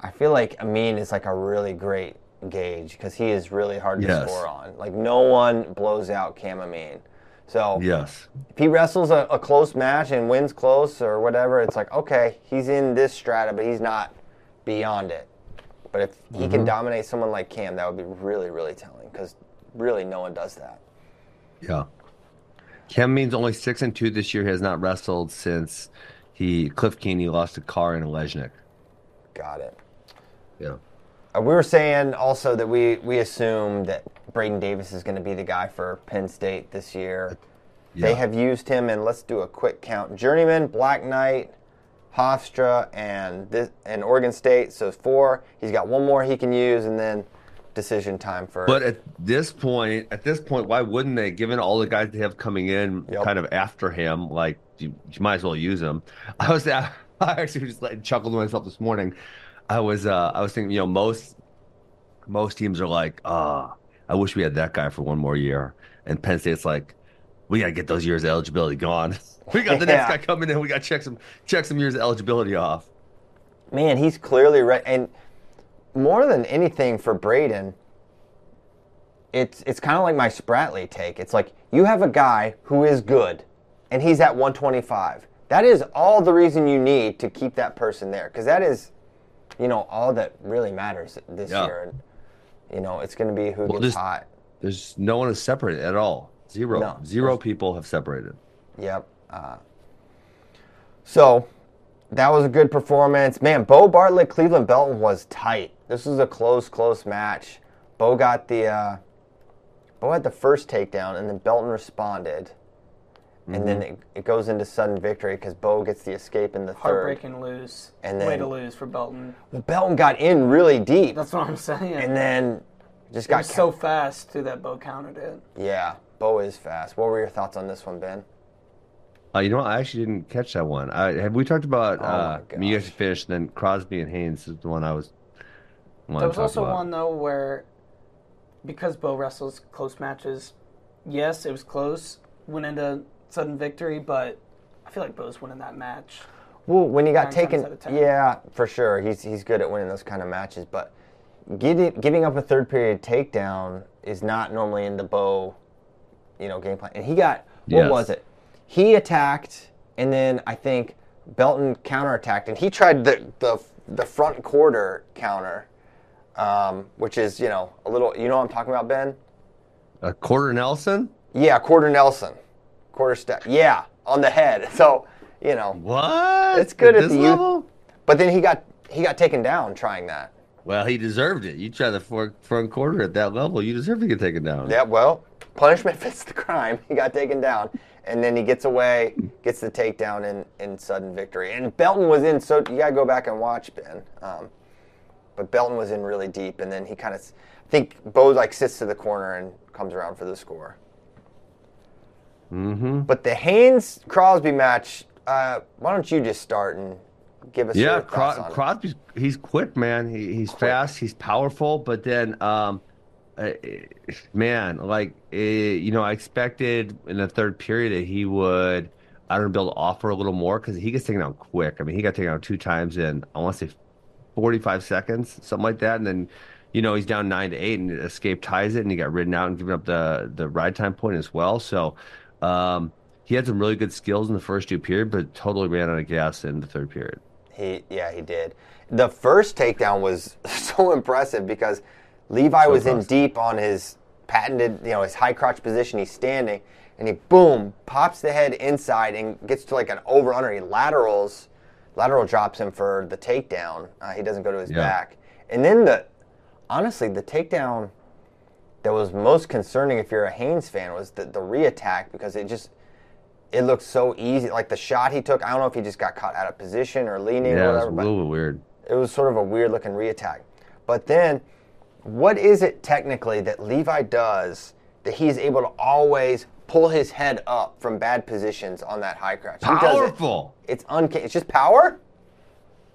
I feel like Amine is like a really great gauge because he is really hard to Yes. score on. Like no one blows out Cam Amine. So Yes. if he wrestles a, a close match and wins close or whatever, it's like okay, he's in this strata, but he's not beyond it. But if he Mm-hmm. can dominate someone like Cam, that would be really, really telling because really no one does that. Yeah. Cam means only six and two this year. He has not wrestled since he Cliff Keeney lost to Carr and Lejnik. Got it. Yeah. Uh, we were saying also that we, we assume that Braeden Davis is going to be the guy for Penn State this year. They have used him, and let's do a quick count. Journeyman, Black Knight, Hofstra, and this, and Oregon State. So four. He's got one more he can use, and then decision time for. But at this point, at this point, why wouldn't they? Given all the guys they have coming in, Yep. kind of after him, like you, you might as well use them. I was, I actually just like chuckled to myself this morning. I was, uh, I was thinking, you know, most, most teams are like, ah, I wish we had that guy for one more year, and Penn State's like, we got to get those years of eligibility gone. we got the next guy coming in. We got to check some, check some years of eligibility off. man, he's clearly right. And more than anything for Braeden, it's it's kind of like my Spratley take. It's like you have a guy who is good, and he's at 125. That is all the reason you need to keep that person there, because that is, you know, all that really matters this Yeah. year. And you know, it's going to be who Well, gets hot. There's no one is separated at all. Zero, No. zero people have separated. Yep. Uh, so that was a good performance. Man, Beau Bartlett, Cleveland Belton was tight. This was a close, close match. Beau got the uh, Beau had the first takedown, and then Belton responded, and then it, it goes into sudden victory because Beau gets the escape in the third. Heartbreaking lose. And Way to lose for Belton. Well, Belton got in really deep, That's what I'm saying. and then just it got was so fast too that Beau countered it. yeah. Beau is fast. What were your thoughts on this one, Ben? Uh, you know. I actually didn't catch that one. I, have we talked about? Oh uh, my I mean, you guys finished. Then Crosby and Haynes is the one I was. wanted There to was talk also about. one though where, because Beau wrestles close matches, yes, it was close, went into sudden victory, but I feel like Beau's winning that match. Well, when he got taken, out of ten. yeah, for sure, he's he's good at winning those kind of matches. But getting, giving up a third period takedown is not normally in the Beau, you know, game plan. And he got what Yes. was it? He attacked, and then I think Belton counterattacked, and he tried the the the front quarter counter, um, which is you know a little. You know what I'm talking about, Ben? a quarter Nelson. Yeah, quarter Nelson, quarter step. Yeah, on the head. So you know, What? It's good at this the youth- level. but then he got he got taken down trying that. Well, he deserved it. You try the for- front quarter at that level, you deserve to get taken down. Yeah, well, punishment fits the crime. He got taken down, and then he gets away, gets the takedown in, in sudden victory. And Belton was in, so you gotta go back and watch Ben. Um, but Belton was in really deep, and then he kind of, I think Beau like sits to the corner and comes around for the score. Mm-hmm. But the Haynes Crosby match, uh, why don't you just start and give us Yeah, your thoughts Cro- on? Crosby's he's quick, man. He, he's fast, he's powerful, but then, um, uh, man, like uh, you know, I expected in the third period that he would, I don't know, be able to offer a little more because he gets taken out quick. I mean, he got taken out two times in I want to say forty-five seconds, something like that, and then. You know he's down nine to eight, and escape ties it, and he got ridden out and given up the the ride time point as well. So, um, he had some really good skills in the first two period, but totally ran out of gas in the third period. He yeah, he did. The first takedown was so impressive because Levi was in deep on his patented, you know, his high crotch position. He's standing, and he boom pops the head inside and gets to like an over under. He laterals, lateral drops him for the takedown. Uh, he doesn't go to his Yeah. back, and then the honestly the takedown that was most concerning if you're a Haynes fan was the the reattack because it just. It looked so easy. Like the shot he took, I don't know if he just got caught out of position or leaning Yeah, or it was whatever. a little weird. it was sort of a weird looking reattack. But then, what is it technically that Levi does that he's able to always pull his head up from bad positions on that high crotch? Does it. Powerful. It's unca- It's just power.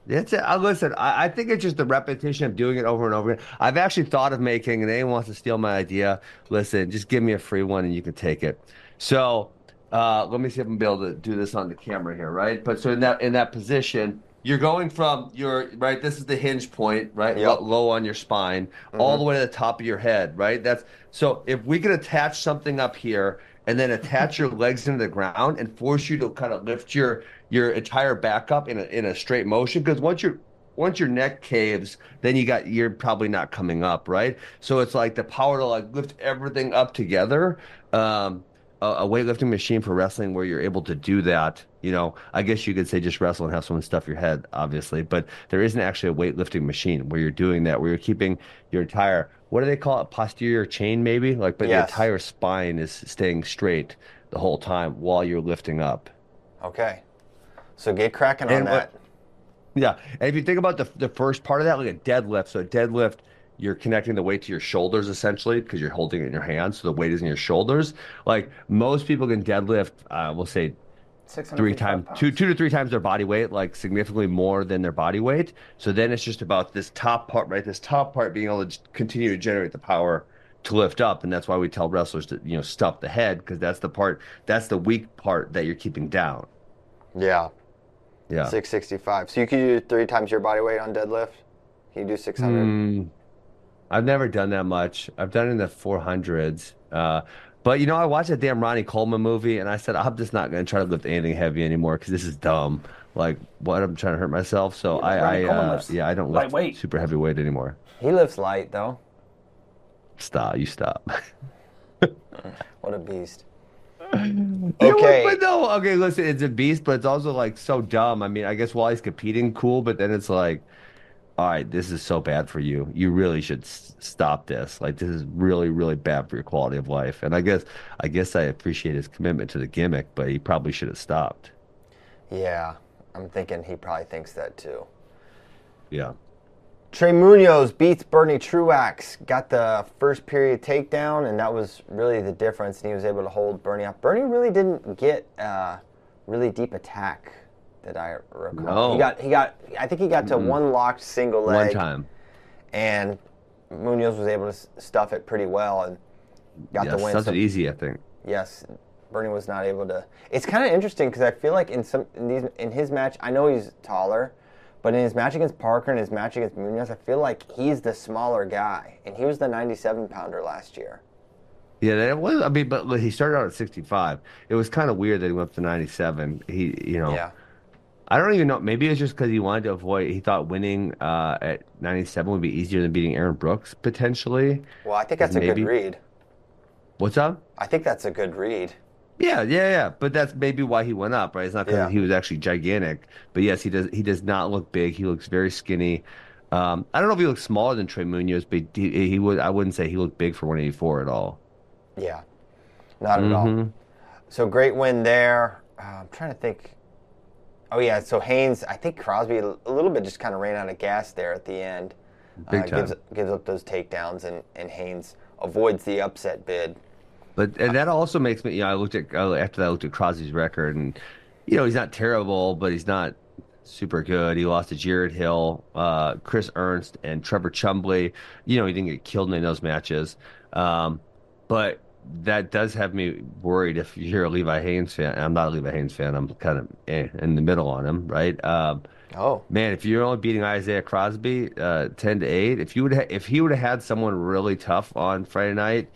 That's it. I listen. I, I think it's just the repetition of doing it over and over again. I've actually thought of making, and anyone wants to steal my idea, listen, just give me a free one and you can take it. So uh, let me see if I'm able to do this on the camera here, right? But so in that in that position, you're going from your right. This is the hinge point, right? Yep. Lo- low on your spine, all the way to the top of your head, right? That's so. If we could attach something up here and then attach your legs into the ground and force you to kind of lift your your entire back up in a in a straight motion, because once you're once your neck caves, then you got you're probably not coming up, right? So it's like the power to like lift everything up together. Um, a, a weightlifting machine for wrestling where you're able to do that. You know, I guess you could say just wrestle and have someone stuff your head, obviously, but there isn't actually a weightlifting machine where you're doing that, where you're keeping your entire what do they call it, posterior chain, maybe, like, but Yes. entire spine is staying straight the whole time while you're lifting up. Okay. So get cracking on And that. Yeah, and if you think about the the first part of that, like a deadlift. So a deadlift, you're connecting the weight to your shoulders essentially because you're holding it in your hands, so the weight is in your shoulders. Like most people can deadlift, uh, we'll say three times, two two to three times their body weight, like significantly more than their body weight. So then it's just about this top part, right? This top part being able to continue to generate the power to lift up, and that's why we tell wrestlers to you know stuff the head because that's the part, that's the weak part that you're keeping down. Yeah, Yeah. 665. So you could do three times your body weight on deadlift. Can you do 600? Mm, I've never done that much. I've done it in the 400s. Uh, but you know, I watched that damn Ronnie Coleman movie, and I said I'm just not going to try to lift anything heavy anymore because this is dumb. Like, what I'm trying to hurt myself. So Yeah, I, I uh, yeah, I don't lift lightweight. super heavy weight anymore. He lifts light though. Stop, you stop. What a beast. Yeah, Okay. but no, okay, listen, it's a beast, but it's also like so dumb. I mean, I guess while he's competing, cool, but then it's like, all right, this is so bad for you. You really should s- stop this. Like, this is really, really bad for your quality of life. And I guess, I guess I appreciate his commitment to the gimmick, but he probably should have stopped. Yeah, I'm thinking he probably thinks that too. Yeah. Trey Munoz beats Bernie Truax, got the first period takedown, and that was really the difference. And he was able to hold Bernie up. Bernie really didn't get a really deep attack that I recall. No. He got, he got, I think he got to one locked single leg. One time. and Munoz was able to stuff it pretty well and got Yes, the win. that's So- easy, I think. Yes, Bernie was not able to. It's kind of interesting because I feel like in some in these in his match, I know he's taller, but in his match against Parker and his match against Munoz, I feel like he's the smaller guy, and he was the 97 pounder last year. Yeah, that was, I mean, but he started out at 65. It was kind of weird that he went up to 97. He, you know, Yeah, I don't even know. Maybe it's just because he wanted to avoid. He thought winning uh, at 97 would be easier than beating Aaron Brooks potentially. well, I think that's a Maybe. good read. What's up? I think that's a good read. Yeah, yeah, yeah. But that's maybe why he went up, right? It's not because Yeah. he was actually gigantic. But yes, he does. He does not look big. He looks very skinny. Um, I don't know if he looks smaller than Trey Munoz, but he, he would. I wouldn't say he looked big for 184 at all. Yeah, not at all. Mhm. So great win there. Uh, I'm trying to think. Oh yeah, so Haynes, I think Crosby a little bit just kind of ran out of gas there at the end. Big uh, Gives, time. gives up those takedowns, and, and Haynes avoids the upset bid. But and that also makes me. You know, I looked at after that. I looked at Crosby's record, and you know he's not terrible, but he's not super good. He lost to Jared Hill, uh, Chris Ernst, and Trevor Chumbley. You know he didn't get killed in those matches, um, but that does have me worried. If you're a Levi Haynes fan, I'm not a Levi Haynes fan. I'm kind of eh, in the middle on him, right? Um, Oh, Man, if you're only beating Isaiah Crosby uh, ten to eight, if you would ha- if he would have had someone really tough on Friday night,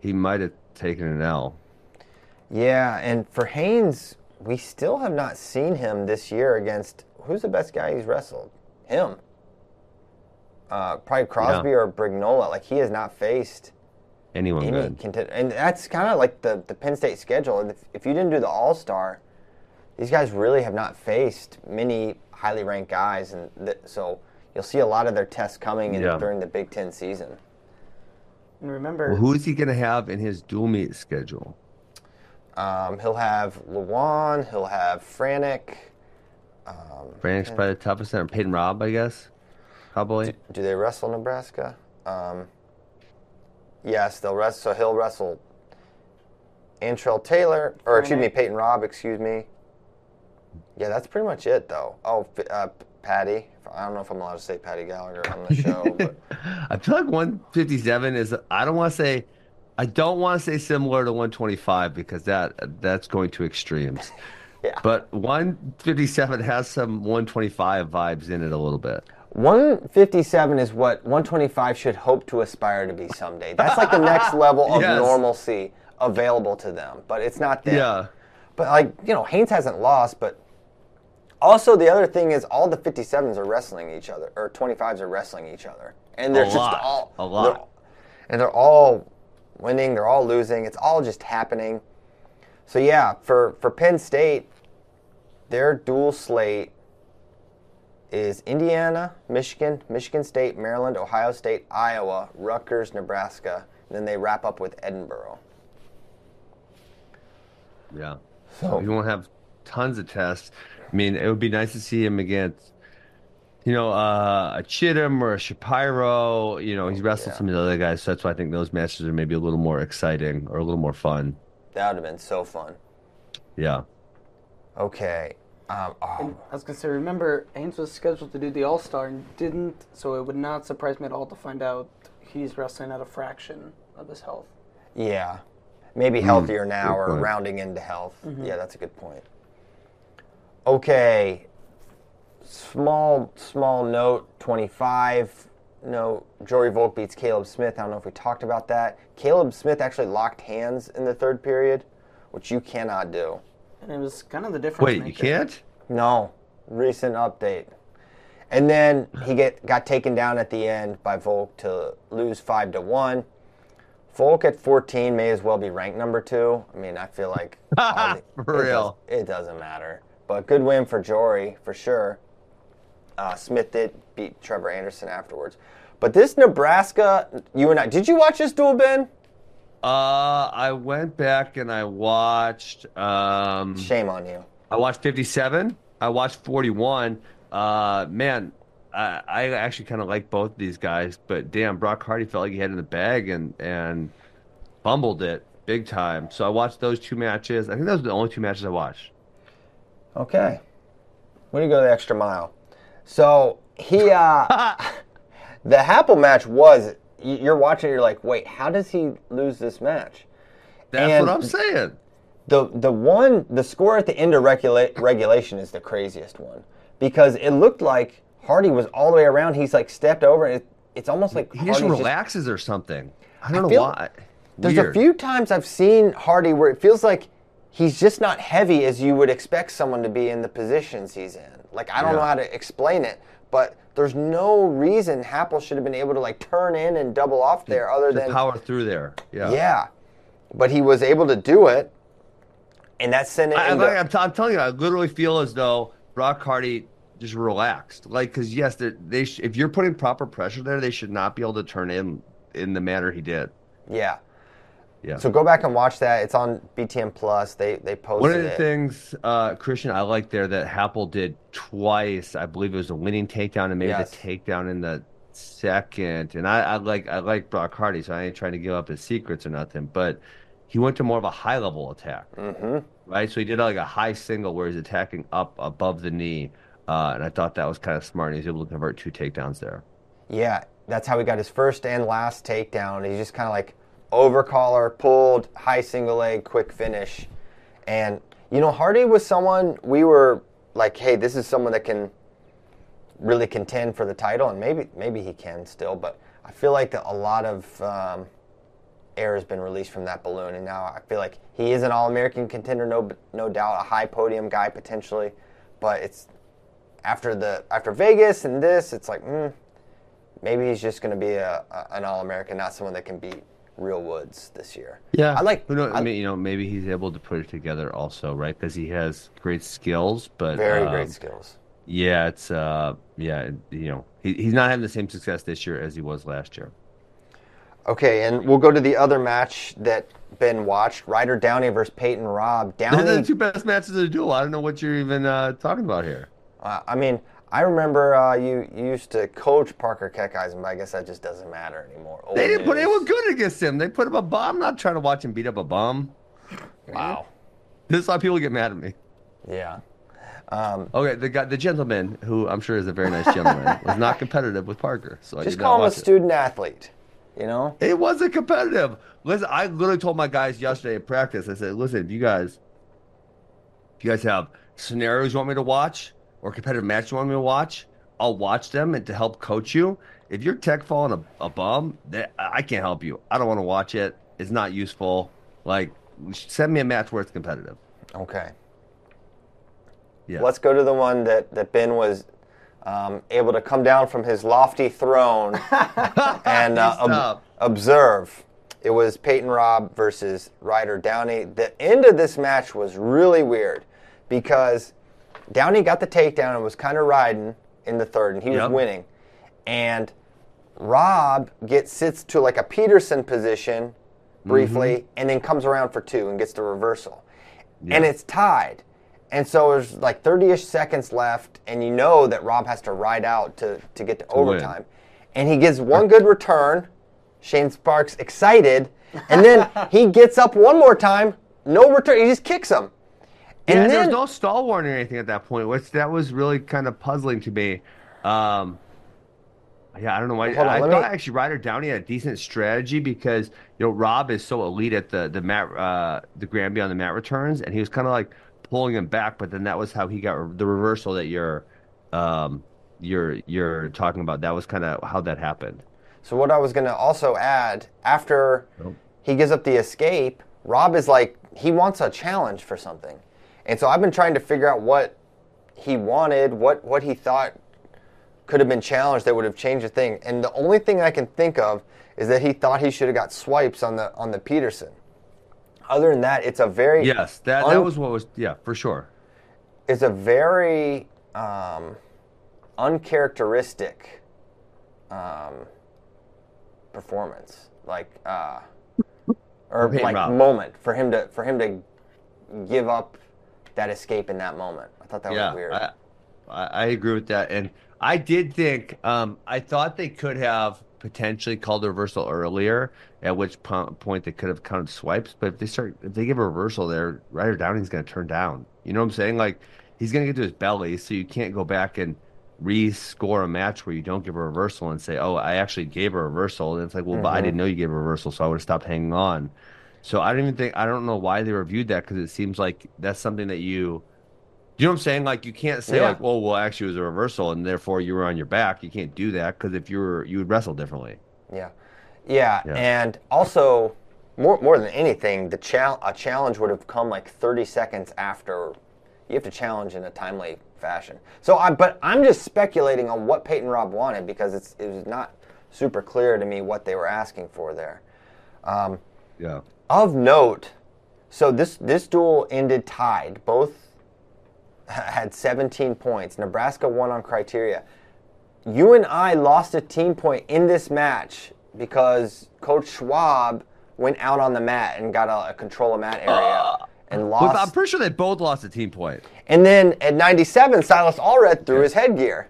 he might have taken an L. yeah, and for Haynes, we still have not seen him this year against who's the best guy he's wrestled? Him. Uh, probably Crosby Yeah. or Brignola. Like he has not faced Anyone any good? contender, and that's kind of like the the Penn State schedule. And if, if you didn't do the All Star, these guys really have not faced many highly ranked guys, and th- so you'll see a lot of their tests coming in, Yeah. during the Big Ten season. And remember, Well, who is he going to have in his dual meet schedule? Um, he'll have Lewan, he'll have Franek. Um, Franek's probably the toughest center. Peyton Robb, I guess. Probably. do they wrestle Nebraska? Um, yes, they'll wrestle. So he'll wrestle Antrell Taylor, or excuse me, Peyton Robb. Excuse me. Yeah, that's pretty much it, though. Oh, uh, Paddy. I don't know if I'm allowed to say Paddy Gallagher on the show, but I feel like 157 is. I don't want to say. I don't want to say similar to 125 because that that's going to extremes. yeah. But 157 has some 125 vibes in it a little bit. 157 is what 125 should hope to aspire to be someday. That's like the next level of Yes. normalcy available to them, but it's not there. Yeah. But like you know, Haynes hasn't lost, but also the other thing is all the 57s are wrestling each other, or 25s are wrestling each other, and they're A just lot. all A lot. they're- and they're all winning. They're all losing. It's all just happening. So yeah, for for Penn State, their dual slate is Indiana, Michigan, Michigan State, Maryland, Ohio State, Iowa, Rutgers, Nebraska. And then they wrap up with Edinboro. Yeah. So- he won't have tons of tests. I mean, it would be nice to see him against you know, uh, a Chittim or a Shapiro. You know, he's wrestled Yeah. some of the other guys, so that's why I think those matches are maybe a little more exciting or a little more fun. That would have been so fun. Yeah. Okay. Um, oh, And I was gonna say, remember, Haynes was scheduled to do the All Star and didn't, so it would not surprise me at all to find out he's wrestling at a fraction of his health. yeah. Maybe healthier now or point. rounding into health. Yeah, that's a good point. Okay. Small, small note 25. No, Jore Volk beats Caleb Smith. I don't know if we talked about that. Caleb Smith actually locked hands in the third period, which you cannot do. And it was kind of the difference. Wait, you can't? No, recent update. And then he get got taken down at the end by Volk to lose five to one. Volk at 14 may as well be ranked number two. I mean, I feel like the- For it real. does- it doesn't matter. But good win for Jore for sure. Uh, Smith did beat Trevor Anderson afterwards. But this Nebraska, you and I, did you watch this duel, Ben? Uh, I went back and I watched. Um, Shame on you. I watched 57. I watched 41. Uh, man, I, I actually kind of like both these guys, but damn, Brock Hardy felt like he had it in the bag and and fumbled it big time. So I watched those two matches. I think those were the only two matches I watched. Okay. Way to go the extra mile. So he, uh, the Happel match was, you're watching, you're like, wait, how does he lose this match? That's And- what I'm saying. The the one, the score at the end of regula- regulation is the craziest one because it looked like Hardy was all the way around. He's like stepped over, and it, it's almost like He just Hardy's relaxes or something. I don't know why. There's Weird. a few times I've seen Hardy where it feels like he's just not heavy as you would expect someone to be in the positions he's in. Like I don't know how to explain it, but there's no reason Happel should have been able to like turn in and double off there other to than power through there. Yeah. yeah. But he was able to do it, and that sent it. I, into, like, I'm, t- I'm telling you, I literally feel as though Brock Hardy just relaxed. Like, because yes, they sh- if you're putting proper pressure there, they should not be able to turn in in the manner he did. yeah. Yeah. So go back and watch that. It's on BTN Plus. They they posted One of the it. things, uh, Christian, I like there that Happel did twice. I believe it was a winning takedown and maybe Yes. the takedown in the second. And I, I like I like Brock Hardy, so I ain't trying to give up his secrets or nothing. But he went to more of a high level attack, Mhm. right? So he did like a high single where he's attacking up above the knee, uh, and I thought that was kind of smart. And he was able to convert two takedowns there. Yeah, that's how he got his first and last takedown. He just kind of like overcaller, pulled, high single leg, quick finish. And, you know, Hardy was someone we were like, hey, this is someone that can really contend for the title, and maybe maybe he can still, but I feel like a lot of um, air has been released from that balloon, and now I feel like he is an All-American contender, no no doubt, a high podium guy potentially, but it's after the after Vegas and this, it's like, mm, maybe he's just going to be a, a an All American, not someone that can beat Real Woods this year. Yeah, I like- Who knows? I I- mean, you know, maybe he's able to put it together also, right? Because he has great skills, but Very um, great skills. Yeah, it's uh, yeah, you know, he, he's not having the same success this year as he was last year. Okay, and we'll go to the other match that Ben watched: Ryder Downey versus Peyton Robb. They're the two best matches of the duel. I don't know what you're even uh, talking about here. uh, I mean, I remember uh, you, you used to coach Parker Keckeisen, but I guess that just doesn't matter anymore. Old They didn't put. News. were good against him. They put up a bum. I'm not trying to watch him beat up a bum. Wow. This is why people get mad at me. Yeah. Um, Okay, the guy, the gentleman, who I'm sure is a very nice gentleman, was not competitive with Parker. So I just call him a watch it. student athlete. You know. It wasn't competitive. Listen, I literally told my guys yesterday at practice. I said, "Listen, if you guys, if you guys have scenarios you want me to watch or competitive match you want me to watch, I'll watch them and to help coach you. If you're tech falling a, a bum, that I can't help you. I don't want to watch it. It's not useful. Like, send me a match where it's competitive. Okay. Yeah. Let's go to the one that, that Ben was um, able to come down from his lofty throne and uh, ob- observe. It was Peyton Robb versus Ryder Downey. The end of this match was really weird because Downey got the takedown and was kind of riding in the third, and he was Yep. winning. And Robb gets sits to like a Peterson position briefly, Mm-hmm. and then comes around for two and gets the reversal, and it's tied. And so there's like 30-ish seconds left, and you know that Robb has to ride out to, to get to, win. overtime. And he gives one good return. Shane Sparks excited, and then he gets up one more time, no return. He just kicks him. And yeah, there was no stall warning or anything at that point, which that was really kind of puzzling to me. Um, yeah, I don't know why. Hold on, I thought me- actually Ryder Downey had a decent strategy because you know Robb is so elite at the the mat uh, the Granby on the mat returns, and he was kind of like pulling him back. But then that was how he got the reversal that you're um, you're you're talking about. That was kind of how that happened. So what I was going to also add after Nope. he gives up the escape, Robb is like he wants a challenge for something, and so I've been trying to figure out what he wanted, what what he thought could have been challenged that would have changed the thing, and the only thing I can think of is that he thought he should have got swipes on the on the Peterson. Other than that, it's a very Yes, that that was what was yeah for sure. it's a very um, uncharacteristic um, performance, like uh, or like Robb. moment for him to for him to give up that escape in that moment. I thought that yeah, was weird. I, I agree with that, and I did think um, I thought they could have potentially called a reversal earlier, at which point they could have counted swipes. But if they start, if they give a reversal there, Ryder Downey's going to turn down. You know what I'm saying? Like he's going to get to his belly, so you can't go back and re-score a match where you don't give a reversal and say, "Oh, I actually gave a reversal." And it's like, well, but I didn't know you gave a reversal, so I would have stopped hanging on. So I don't even think I don't know why they reviewed that because it seems like that's something that you you know what I'm saying? Like you can't say Yeah. like, "Oh, well, actually, it was a reversal, and therefore you were on your back." You can't do that because if you were, you would wrestle differently. Yeah, yeah, Yeah. and also more more than anything, the chal- a challenge would have come like 30 seconds after. You have to challenge in a timely fashion. So, I but I'm just speculating on what Peyton Robb wanted because it's it was not super clear to me what they were asking for there. Um, yeah. Of note, so this this duel ended tied. Both had 17 points. Nebraska won on criteria. You and I lost a team point in this match because Coach Schwab went out on the mat and got a, a control of mat area ah. and But I'm pretty sure they both lost a team point. And then at 97, Silas Allred threw his headgear.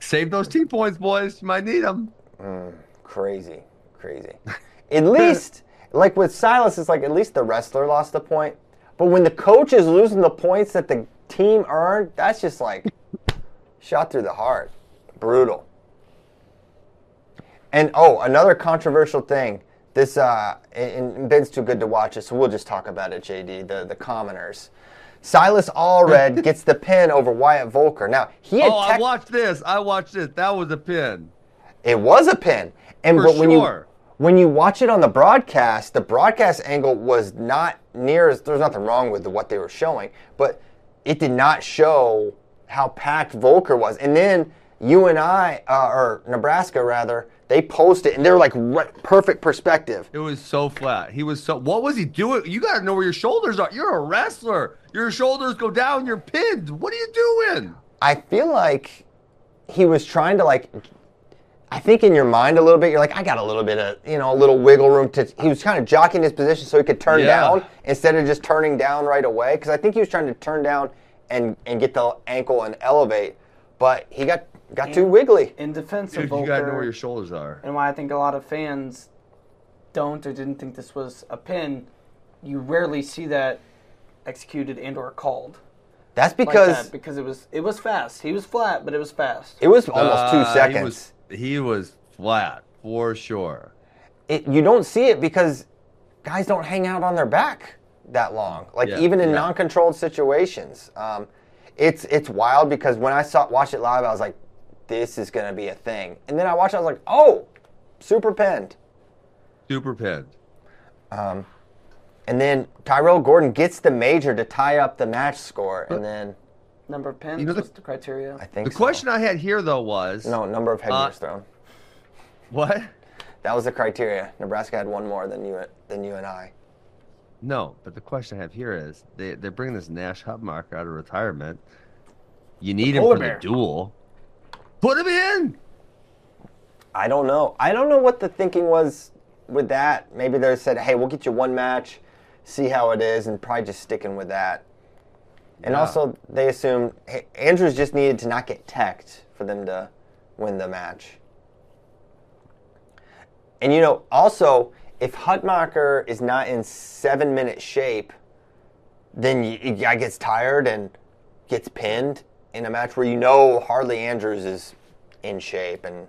Save those team points, boys. You might need them. Mm, crazy, crazy. At least, like with Silas, it's like at least the wrestler lost a point. But when the coach is losing the points that the team earned, that's just like shot through the heart. Brutal. And oh, another controversial thing. This uh, and Ben's too good to watch it, so we'll just talk about it. JD, the the commoners. Silas Allred gets the pin over Wyatt Volker. Now he had Oh, I watched this. I watched this. That was a pin. It was a pin. And For but when sure. you when you watch it on the broadcast, the broadcast angle was not near as there's nothing wrong with what they were showing, but it did not show how packed Volker was. And then you and I, uh, or Nebraska rather, they posted and they're like right, perfect perspective. It was so flat. He was so. What was he doing? You got to know where your shoulders are. You're a wrestler. Your shoulders go down. You're pinned. What are you doing? I feel like he was trying to like. I think in your mind a little bit, you're like, I got a little bit of, you know, a little wiggle room to. He was kind of jockeying his position so he could turn Yeah. down instead of just turning down right away. Because I think he was trying to turn down and and get the ankle and elevate, but he got got too wiggly. In defense of Dude, Volker, you got to know where your shoulders are. and why I think a lot of fans don't or didn't think this was a pin, you rarely see that executed and or called That's like because that because it was it was fast. He was flat, but it was fast. it was almost Uh, two seconds. He was, flat for sure. it, you don't see it because guys don't hang out on their back that long. Like Yeah, even in yeah. non-controlled situations, um, it's it's wild because when I saw watched it live, I was like, "This is gonna be a thing." And then I watched, it, I was like, "Oh, super pinned." Super pinned. Um, And then Tyrell Gordon gets the major to tie up the match score, and then Number of pins You know the- was the criteria. I think The so. question I had here though was no number of headgears Uh, thrown. what? That was the criteria. Nebraska had one more than you than you and I. No, but the question I have here is they they're bringing this Nash Hutmacher out of retirement. You need him for bear. the duel. Put him in. I don't know. I don't know what the thinking was with that. Maybe they said, "Hey, we'll get you one match, see how it is, and probably just sticking with that. And Yeah. also, they assumed hey, Andrews just needed to not get teched for them to win the match. And you know, also, if Hutmacher is not in seven minute shape, then you, guy gets tired and gets pinned in a match where you know Hardly Andrews is in shape and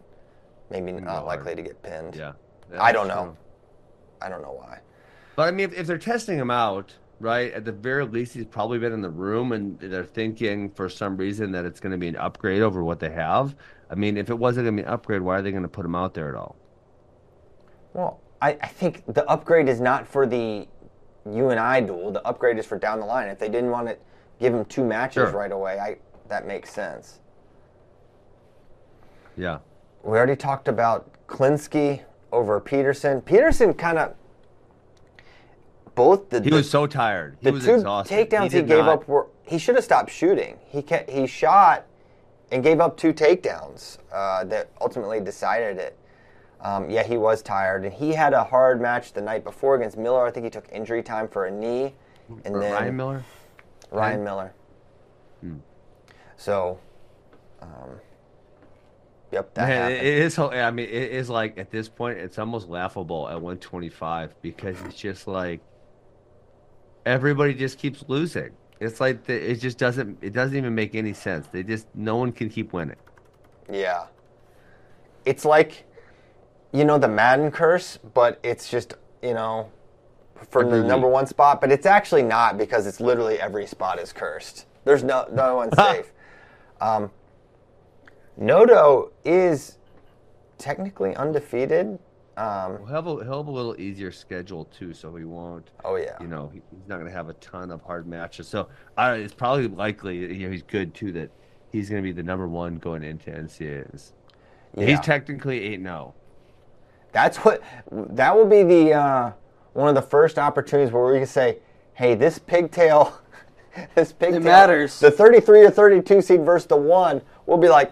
maybe not likely to get pinned. Yeah. I don't know. true. I don't know why. But I mean, if, if they're testing him out, right, at the very least, he's probably been in the room and they're thinking for some reason that it's going to be an upgrade over what they have. I mean, if it wasn't going to be an upgrade, why are they going to put him out there at all? Well, I, I think the upgrade is not for the you and I duel. The upgrade is for down the line. If they didn't want to give him two matches Sure. right away, I that makes sense. Yeah. We already talked about Klinsky over Peterson. Peterson kind of both the He was so tired. He the was two exhausted. takedowns he, did gave not- up were he should have stopped shooting. He kept, he shot and gave up two takedowns uh, that ultimately decided it. Um, yeah, he was tired, and he had a hard match the night before against Miller. I think he took injury time for a knee, and Or then Ryan Miller? Ryan Okay. Miller. Hmm. So, um, yep, that Man, happened. It is. I mean, it is like at this point, it's almost laughable at 125 because it's just like everybody just keeps losing. It's like the, it just doesn't. It doesn't even make any sense. They just no one can keep winning. Yeah. It's like, you know, the Madden curse, but it's just, you know, for Every the number one spot, but it's actually not because it's literally every spot is cursed. There's no no one safe. Um, Noto is technically undefeated. Um, He'll have, a, he'll have a little easier schedule too, so he won't. oh yeah, You know, he, he's not going to have a ton of hard matches. So I, it's probably likely. You know, he's good too that he's going to be the number one going into NCAAs. yeah. He's technically eight oh. zero. That's what that will be the uh, one of the first opportunities where we can say, "Hey, this pigtail, this pigtail matters. The 33 or 32 seed versus the one will be like,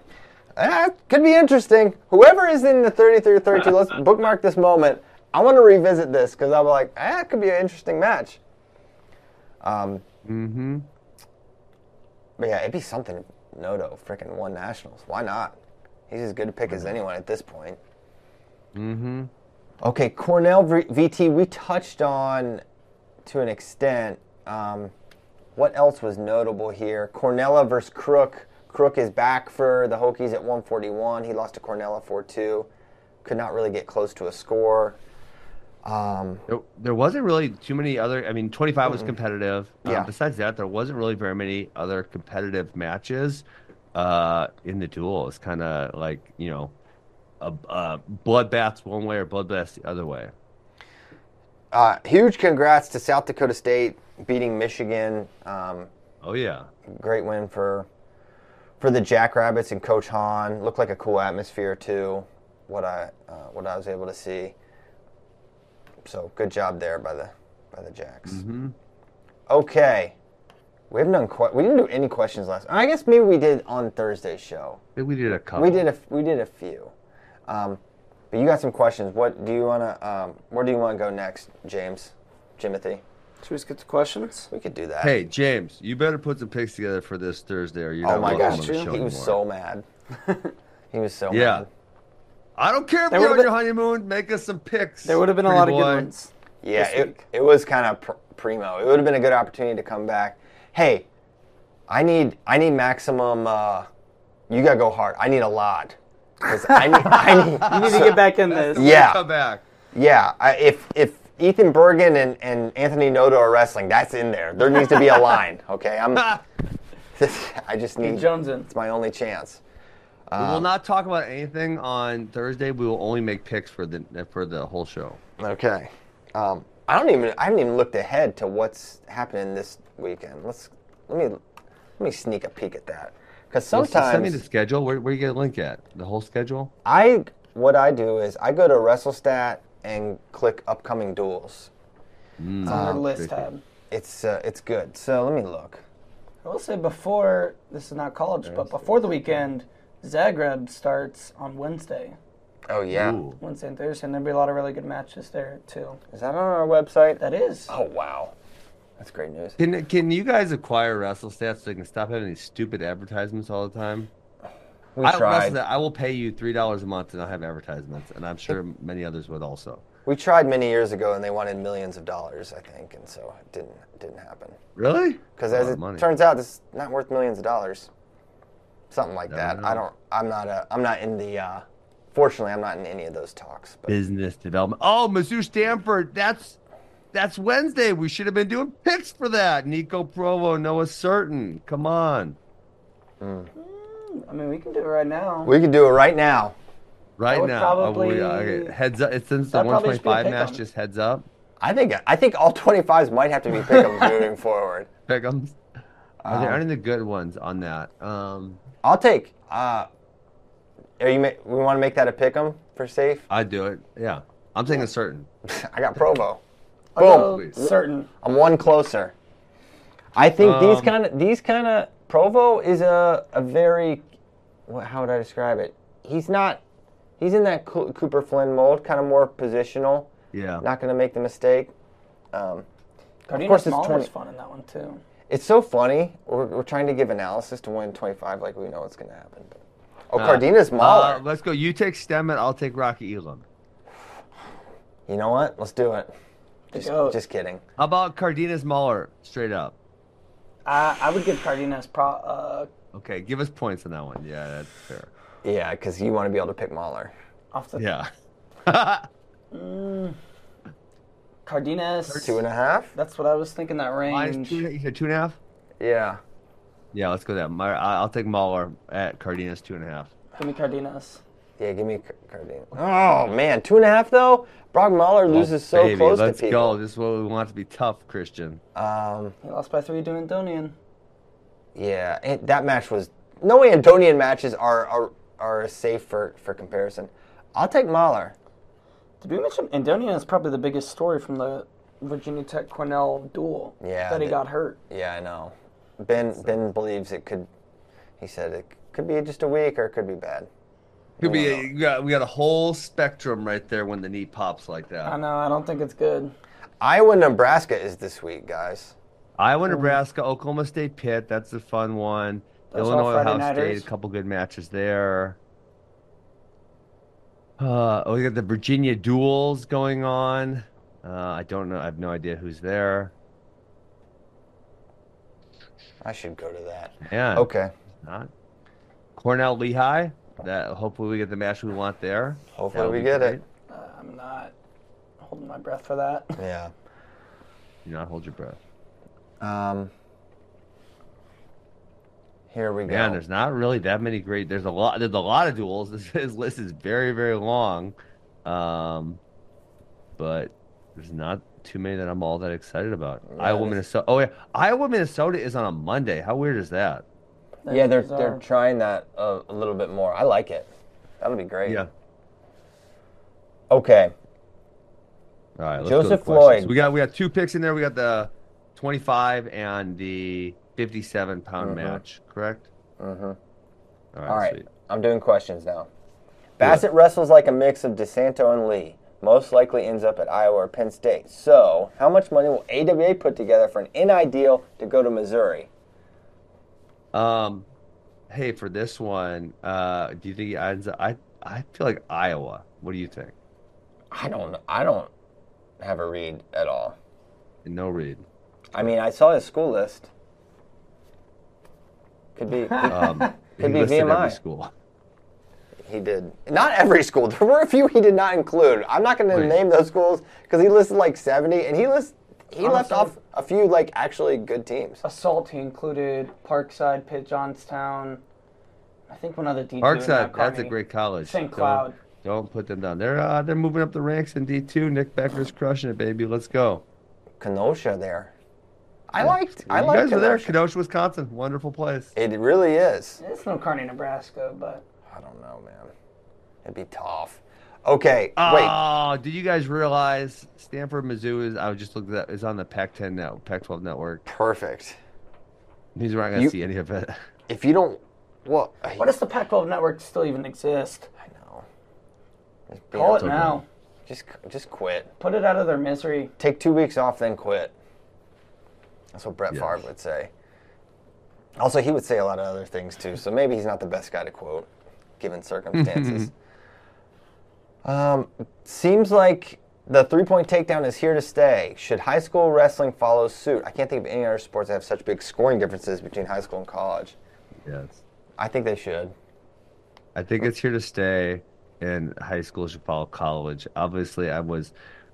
ah, could be interesting. Whoever is in the 33 or 32, let's bookmark this moment. I want to revisit this because I'll be like, ah, it could be an interesting match. Um, Mm-hmm. but yeah, it'd be something. Noto freaking won nationals. Why not? He's as good a pick as anyone at this point. Mm-hmm. Okay, Cornell v- VT, we touched on to an extent. Um, what else was notable here? Cornella versus Crook. Crook is back for the Hokies at 141. He lost to Cornella 4 2. Could not really get close to a score. Um, There, there wasn't really too many other. I mean, 25 was competitive. Um, Yeah. besides that, there wasn't really very many other competitive matches uh, in the duel. It's kind of like you know, a, a bloodbaths one way or bloodbaths the other way. uh, huge congrats to South Dakota State beating Michigan. Um, Oh yeah, great win for for the Jackrabbits and Coach Hahn. Looked like a cool atmosphere too. What I uh, what I was able to see. So good job there by the by the Jacks. Mhm. Okay, we haven't done que- we didn't do any questions last. I guess maybe we did on Thursday's show. We did a couple. We did a we did a few. Um, but you got some questions. What do you want to? Um, where do you want to go next, James? Timothy? Should we just get to questions? We could do that. Hey James, you better put some picks together for this Thursday, or you're oh not my welcome gosh, on the show he was so mad. he was so Yeah. mad. I don't care if There you're would've on your honeymoon. Make us some picks. There would have been a pretty lot of good ones. Yeah, it, it was kind of pr- primo. It would have been a good opportunity to come back. Hey, I need I need maximum. Uh, you gotta go hard. I need a lot I need I need. You need to get back in this. Yeah. Come back. Yeah, I, if if Ethan Bergen and, and Anthony Noto are wrestling, that's in there. There needs to be a line. Okay, I'm. I just need. Jones in. It's my only chance. we will not talk about anything on Thursday. We will only make picks for the for the whole show. Okay. Um, I don't even. I haven't even looked ahead to what's happening this weekend. Let's let me let me sneak a peek at that because Well, s- send me the schedule. Where, where you get a link at? The whole schedule? I what I do is I go to WrestleStat and click upcoming duels. Mm, It's on their list tab. It's uh, it's good. So let me look. I will say before this is not college, but before the weekend, Zagreb starts on Wednesday, Oh yeah, Ooh. Wednesday and Thursday, and there'll be a lot of really good matches there too. is that on our website? That is. Oh wow. That's great news. Can can you guys acquire WrestleStats so you can stop having these stupid advertisements all the time? We I, tried. WrestleStat, I will pay you three dollars a month and I'll have advertisements, and I'm sure many others would also. We tried many years ago, and they wanted millions of dollars, I think, and so it didn't it didn't happen. Really? Because as it money. turns out, this is not worth millions of dollars. Something like Never that. know. I don't. I'm not a. I'm not in the. Uh, fortunately, I'm not in any of those talks. But business development. Oh, Mizzou Stanford. That's that's Wednesday. We should have been doing picks for that. Nico Provo, Noah Surtin. Come on, I mean, we can do it right now. we can do it right now. right would now. Oh, we- probably- okay, Heads up. It's since the That'd probably just be a 125 match. Just heads up. I think. I think all 25s might have to be pickums moving forward. Pick'ems. Are there Um, any good ones on that? Um, I'll take. Uh, are you? Ma- we want to make that a pick'em for safe. I'd do it. Yeah, I'm taking Surtin. I got Provo. I'll Boom. go Surtin. I'm one closer. I think these Um, kind of these kind of Provo is a a very what, how would I describe it? He's not he's in that Cooper Flynn mold, kind of more positional, Yeah. not going to make the mistake. Um, Cardenas course it's Mahler's 20. fun in that one too. it's so funny. We're, we're trying to give analysis to win 25 like we know it's going to happen. But, oh, Uh, Cardenas Uh, let's go. You take Stemmet. I'll take Rocky Elam. you know what? Let's do it. Just, just kidding. How about Cardenas Mahler? Straight up. I, I would give Cardenas pro. Uh, Okay, give us points on that one. Yeah, that's fair. Yeah, because you want to be able to pick Mahler. off the Yeah. Cardenas. Two and a half. That's what I was thinking. That range. two, you said two and a half? Yeah. Yeah, let's go that. My, I- I'll take Mahler at Cardenas two and a half. Give me Cardenas. Yeah, give me Cardenas. Oh man, two and a half though. Brock Mahler loses so Oh, Baby, close let's to people. go. This is what we want to be tough, Christian. Um, He lost by three to Andonian. yeah, it, that match was no way Andonian matches are are, are safe for, for comparison. I'll take Mahler. Did we mention Andonian is probably the biggest story from the Virginia Tech Cornell duel? Yeah, That he the- got hurt. Yeah, I know. Ben Ben believes it could. He said it could be just a week or it could be bad. Could be. A, you got, we got a whole spectrum right there when the knee pops like that. I know. I don't think it's good. Iowa Nebraska is this week, guys. Iowa, Nebraska, Oklahoma State, Pitt. That's a fun one. Those Illinois, Friday Ohio State. A couple good matches there. Uh, oh, we got the Virginia duels going on. Uh, I don't know. I have no idea who's there. I should go to that. Yeah. Okay. Not. Cornell Lehigh. That hopefully we get the match we want there. Hopefully That'll we get great. it. Uh, I'm not holding my breath for that. Yeah. Do not hold your breath. Um. Here we go. Man, there's not really that many great. There's a lot. There's a lot of duels. This, this list is very, very long, um, but there's not too many that I'm all that excited about. Yeah, Iowa, Minnesota. Oh yeah, Iowa, Minnesota is on a Monday. How weird is that? Yeah, they're Those they're trying that a, a little bit more. I like it. That'll be great. Yeah. Okay. All right. Let's go to Joseph. Floyd. We got we got two picks in there. We got the 25 and the 57 pound Mhm. match. Correct. Mm-hmm. All right. All right. I'm doing questions now. Bassett wrestles like a mix of DeSanto and Lee. Most likely ends up at Iowa or Penn State. So, how much money will AWA put together for an NI deal to go to Missouri? Um, hey, for this one, uh, do you think he ends up? I I feel like Iowa. What do you think? I don't. I don't have a read at all. No read. I mean, I saw his school list. Could be. Um, Could he be listed every VMI. school. He did. Not every school. There were a few he did not include. I'm not going to name those schools because he listed like 70, and he list he left Honestly- off a few like actually good teams. Assault. He included Parkside, Pitt, Johnstown. I think one other D2. Parkside, that that's a great college. St. Don't- Cloud. Don't, put them down. They're uh, they're moving up the ranks in D two. Nick Becker's crushing it, baby. Let's go. Kenosha there. I liked. I you liked guys were there, Kenosha. Kenosha, Wisconsin. Wonderful place. It really is. It's no Kearney, Nebraska, but I don't know, man. It'd be tough. Okay, wait. Oh, did you guys realize Stanford, Mizzou is? I was just looking at that is on the Pac-10 now, Pac-12 network. Perfect. These are not gonna You- see any of it. If you don't, well, I, what does the Pac-12 network still even exist? I know. Just be Call it honest. now. Just, just quit. Put it out of their misery. Take two weeks off, then quit. That's what Brett Yes. Favre would say. Also, he would say a lot of other things too, so maybe he's not the best guy to quote, given circumstances. Um, seems like the three-point takedown is here to stay. Should high school wrestling follow suit? I can't think of any other sports that have such big scoring differences between high school and college. Yes. I think they should. I think it's here to stay, and high school should follow college. Obviously, I was.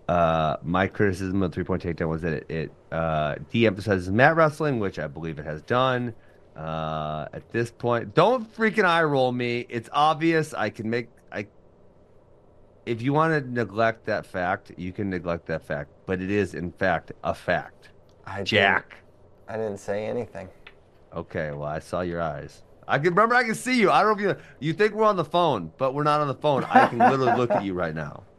Uh, my criticism of three point takedown was that it, it uh, de emphasizes mat wrestling, which I believe it has done. Uh, at this point, don't freaking eye roll me. It's obvious. I can make. I. If you want to neglect that fact, you can neglect that fact, but it is in fact a fact. I didn't- Jack. I didn't say anything. Okay, well, I saw your eyes. I can remember. I can see you. I don't know if you you think we're on the phone, but we're not on the phone. I can literally look at you right now.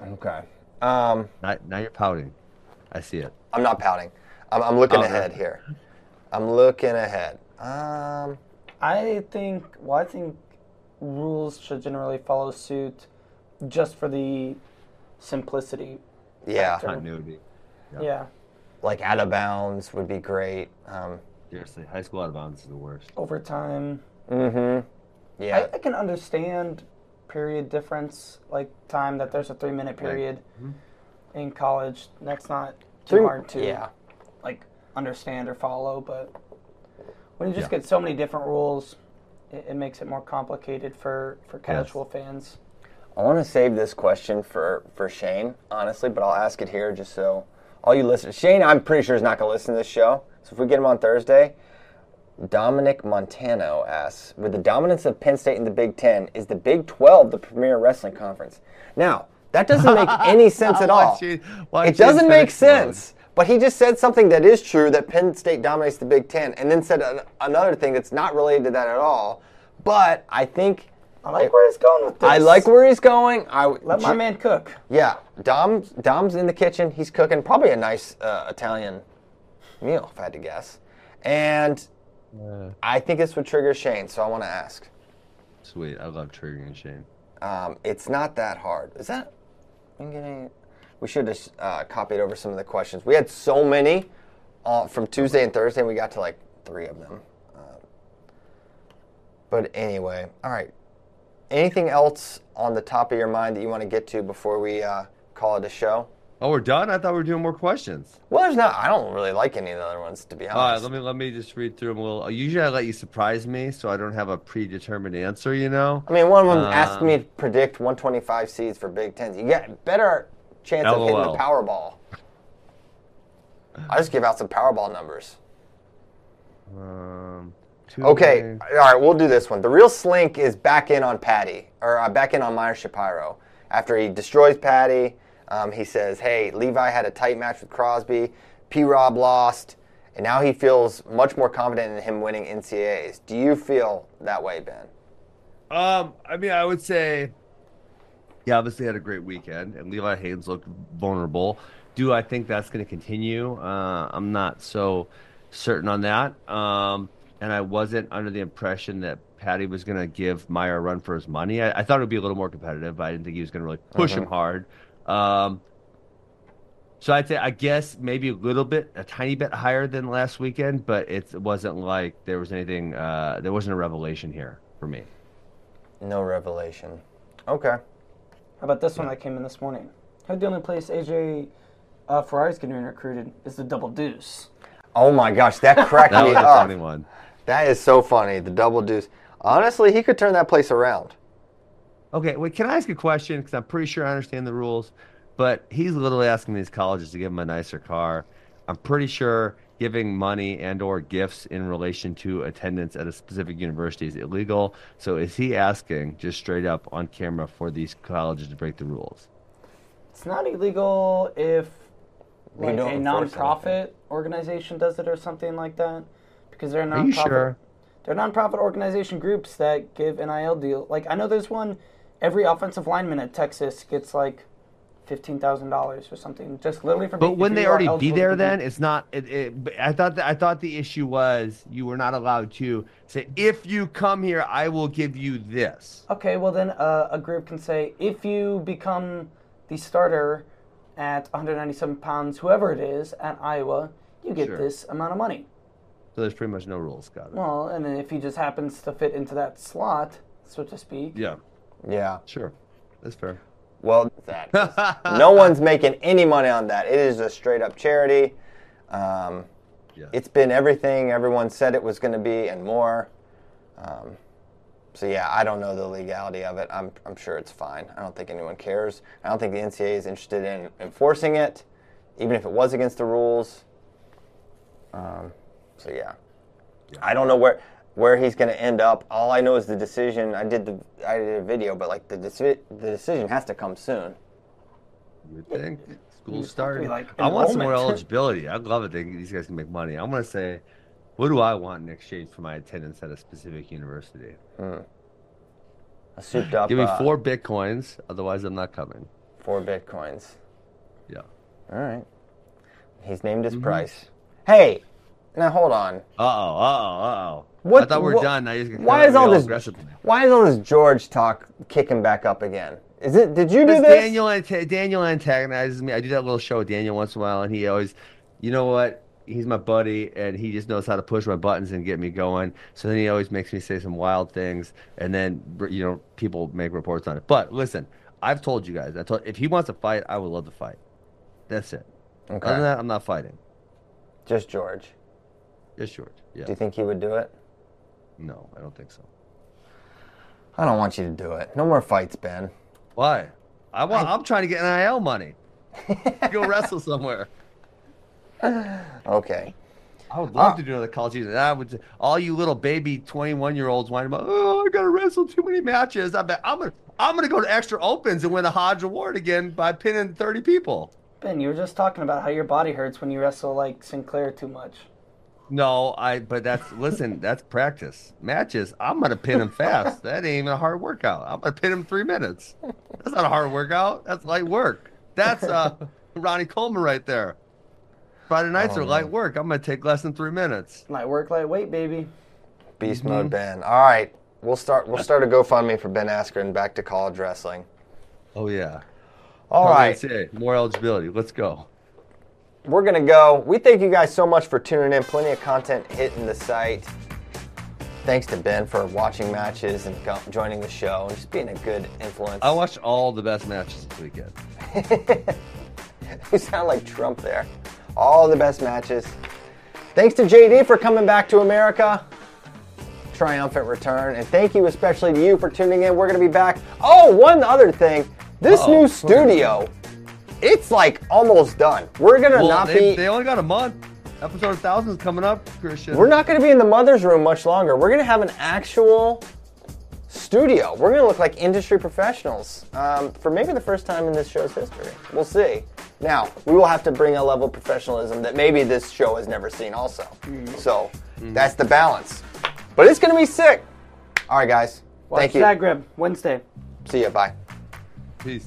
Okay. Um, Now, now you're pouting. I see it. I'm not pouting. I'm, I'm looking Oh, ahead no. here. I'm looking ahead. Um, I think. Well, I think rules should generally follow suit, just for the simplicity. yeah, Factor. Continuity. Yeah. Yeah. like out of bounds would be great. Um, Seriously, high school out of bounds is the worst. Overtime. mm-hmm. Yeah. I, I can understand period difference, like time that there's a three minute period in college. That's not too Three- hard to Yeah. like understand or follow, but when you just Yeah. get so many different rules, it, it makes it more complicated for for casual fans. I want to save this question for, for Shane, honestly, but I'll ask it here just so all you listeners. Shane, I'm pretty sure is not going to listen to this show. So if we get him on Thursday, Dominic Montano asks, with the dominance of Penn State in the Big Ten, is the Big 12 the premier wrestling conference? Now, that doesn't make any sense at all. It- doesn't make sense. But he just said something that is true that Penn State dominates the Big Ten, and then said an, another thing that's not related to that at all. But I think I like where he's going with this. I like where he's going. I Let my man cook. yeah, Dom's Dom's in the kitchen. He's cooking probably a nice uh, Italian meal, if I had to guess. And I think this would trigger Shane, so I want to ask. Sweet. I love triggering Shane. Um, it's not that hard. Is that? I'm getting. We should have uh, copied over some of the questions. We had so many uh, from Tuesday and Thursday. We got to like three of them. Uh, but anyway, all right. Anything else on the top of your mind that you want to get to before we uh, call it a show? Oh, we're done. I thought we were doing more questions. Well, there's not. I don't really like any of the other ones, to be honest. All right, let me let me just read through them a little. Usually, I let you surprise me, so I don't have a predetermined answer. You know. I mean, one of them asked Um, me to predict 125 seeds for Big Ten. You get better chance of hitting the Powerball. I just give out some Powerball numbers. Um, Okay, Tuesday- all right, we'll do this one. The real slink is back in on Paddy, or uh, back in on Meyer Shapiro. After he destroys Paddy, um, he says, hey, Levi had a tight match with Crosby, P Rob lost, and now he feels much more confident in him winning NCAAs. Do you feel that way, Ben? Um, I mean, I would say he obviously had a great weekend, and Levi Haynes looked vulnerable. Do I think that's going to continue? Uh, I'm not so certain on that. Um, and I wasn't under the impression that Paddy was going to give Meyer a run for his money. I, I thought it would be a little more competitive, but I didn't think he was going to really push him hard. Um, so I'd say, I guess maybe a little bit, a tiny bit higher than last weekend, but it wasn't like there was anything. Uh, there wasn't a revelation here for me. No revelation. Okay. How about this one that came in this morning? How the only place AJ uh, Ferrari's getting recruited is the Double Deuce. Oh my gosh, that cracked That me was a funny one. That is so funny. The double deuce. Honestly, he could turn that place around. Okay, wait, can I ask a question? Because I'm pretty sure I understand the rules, but he's literally asking these colleges to give him a nicer car. I'm pretty sure giving money and or gifts in relation to attendance at a specific university is illegal. So is he asking just straight up on camera for these colleges to break the rules? It's not illegal if like a enforce nonprofit organization does it or something like that, because they're a Are you nonprofit. sure? They're nonprofit organization groups that give NIL deal. Like I know there's one. Every offensive lineman at Texas gets like fifteen thousand dollars or something, just literally for. But wouldn't they already be there then? It's not. It, it, I thought that I thought the issue was you were not allowed to say if you come here, I will give you this. Okay, well then uh, a group can say if you become the starter at 197 pounds, whoever it is at Iowa, you get Sure. this amount of money. So there's pretty much no rules, got it. Well, and then if he just happens to fit into that slot, so to speak, yeah, Yeah. sure, that's fair. Well, that no one's making any money on that. It is a straight up charity. Um, Yeah. It's been everything everyone said it was going to be and more. Um, so yeah, I don't know the legality of it. I'm I'm sure it's fine. I don't think anyone cares. I don't think the NCAA is interested in enforcing it, even if it was against the rules. Um, so yeah. I don't know where where he's going to end up. All I know is the decision. I did the I did a video, but like the deci- the decision has to come soon. You think school have to starting. be like I want some more eligibility. I love it. These guys can make money. I'm gonna say, what do I want in exchange for my attendance at a specific university? A souped up. Give me uh, four bitcoins, otherwise I'm not coming. four bitcoins. Yeah. All right. He's named Mm-hmm. his price. Hey, now hold on. Uh oh. Uh oh. Uh oh. What- I thought we were what- done. Now you're Why is all this? aggressive? Why is all this George talk kicking back up again? Is it? Did you do this? Daniel, anta- Daniel antagonizes me. I do that little show with Daniel once in a while, and he always, you know what? He's my buddy, and he just knows how to push my buttons and get me going. So then he always makes me say some wild things, and then you know people make reports on it. But listen, I've told you guys. I told if he wants to fight, I would love to fight. That's it. Okay. Other than that, I'm not fighting. Just George. It's George. Yeah. Do you think he would do it? No, I don't think so. I don't want you to do it. No more fights, Ben. Why? I want. I, am trying to get NIL money. Go wrestle somewhere. Okay. I would love Ah. to do another college season. I would. All you little baby twenty-one year olds whining about, oh, I gotta wrestle too many matches. I bet I'm gonna, I'm gonna go to extra opens and win a Hodge Award again by pinning thirty people. Ben, you were just talking about how your body hurts when you wrestle like Sinclair too much. No, I. But that's listen. That's practice matches. I'm gonna pin him fast. that ain't even a hard workout. I'm gonna pin him three minutes. That's not a hard workout. That's light work. That's uh, Ronnie Coleman right there. Friday nights Oh, are light work. I'm gonna take less than three minutes. Light work, light weight, baby. Beast Mm-hmm. mode, Ben. All right. We'll start. We'll start a GoFundMe for Ben Askren back to college wrestling. Oh yeah. All right. WNCA, more eligibility. Let's go. We're gonna go. We thank you guys so much for tuning in. Plenty of content hitting the site. Thanks to Ben for watching matches and go- joining the show and just being a good influence. I watched all the best matches this weekend. you sound like Trump there. All the best matches. Thanks to JD for coming back to America. Triumphant return. And thank you especially to you for tuning in. We're going to be back. Oh, one other thing. This Uh-oh. new studio, it's like almost done. We're going to Well, not they, be. they only got a month. Episode 1000 is coming up, Christian. We're not going to be in the mother's room much longer. We're going to have an actual studio. We're going to look like industry professionals um, for maybe the first time in this show's history. We'll see. Now, we will have to bring a level of professionalism that maybe this show has never seen, also. So that's the balance. But it's going to be sick. All right, guys. Watch Thank you. Zagreb Wednesday. See ya. Bye. Peace.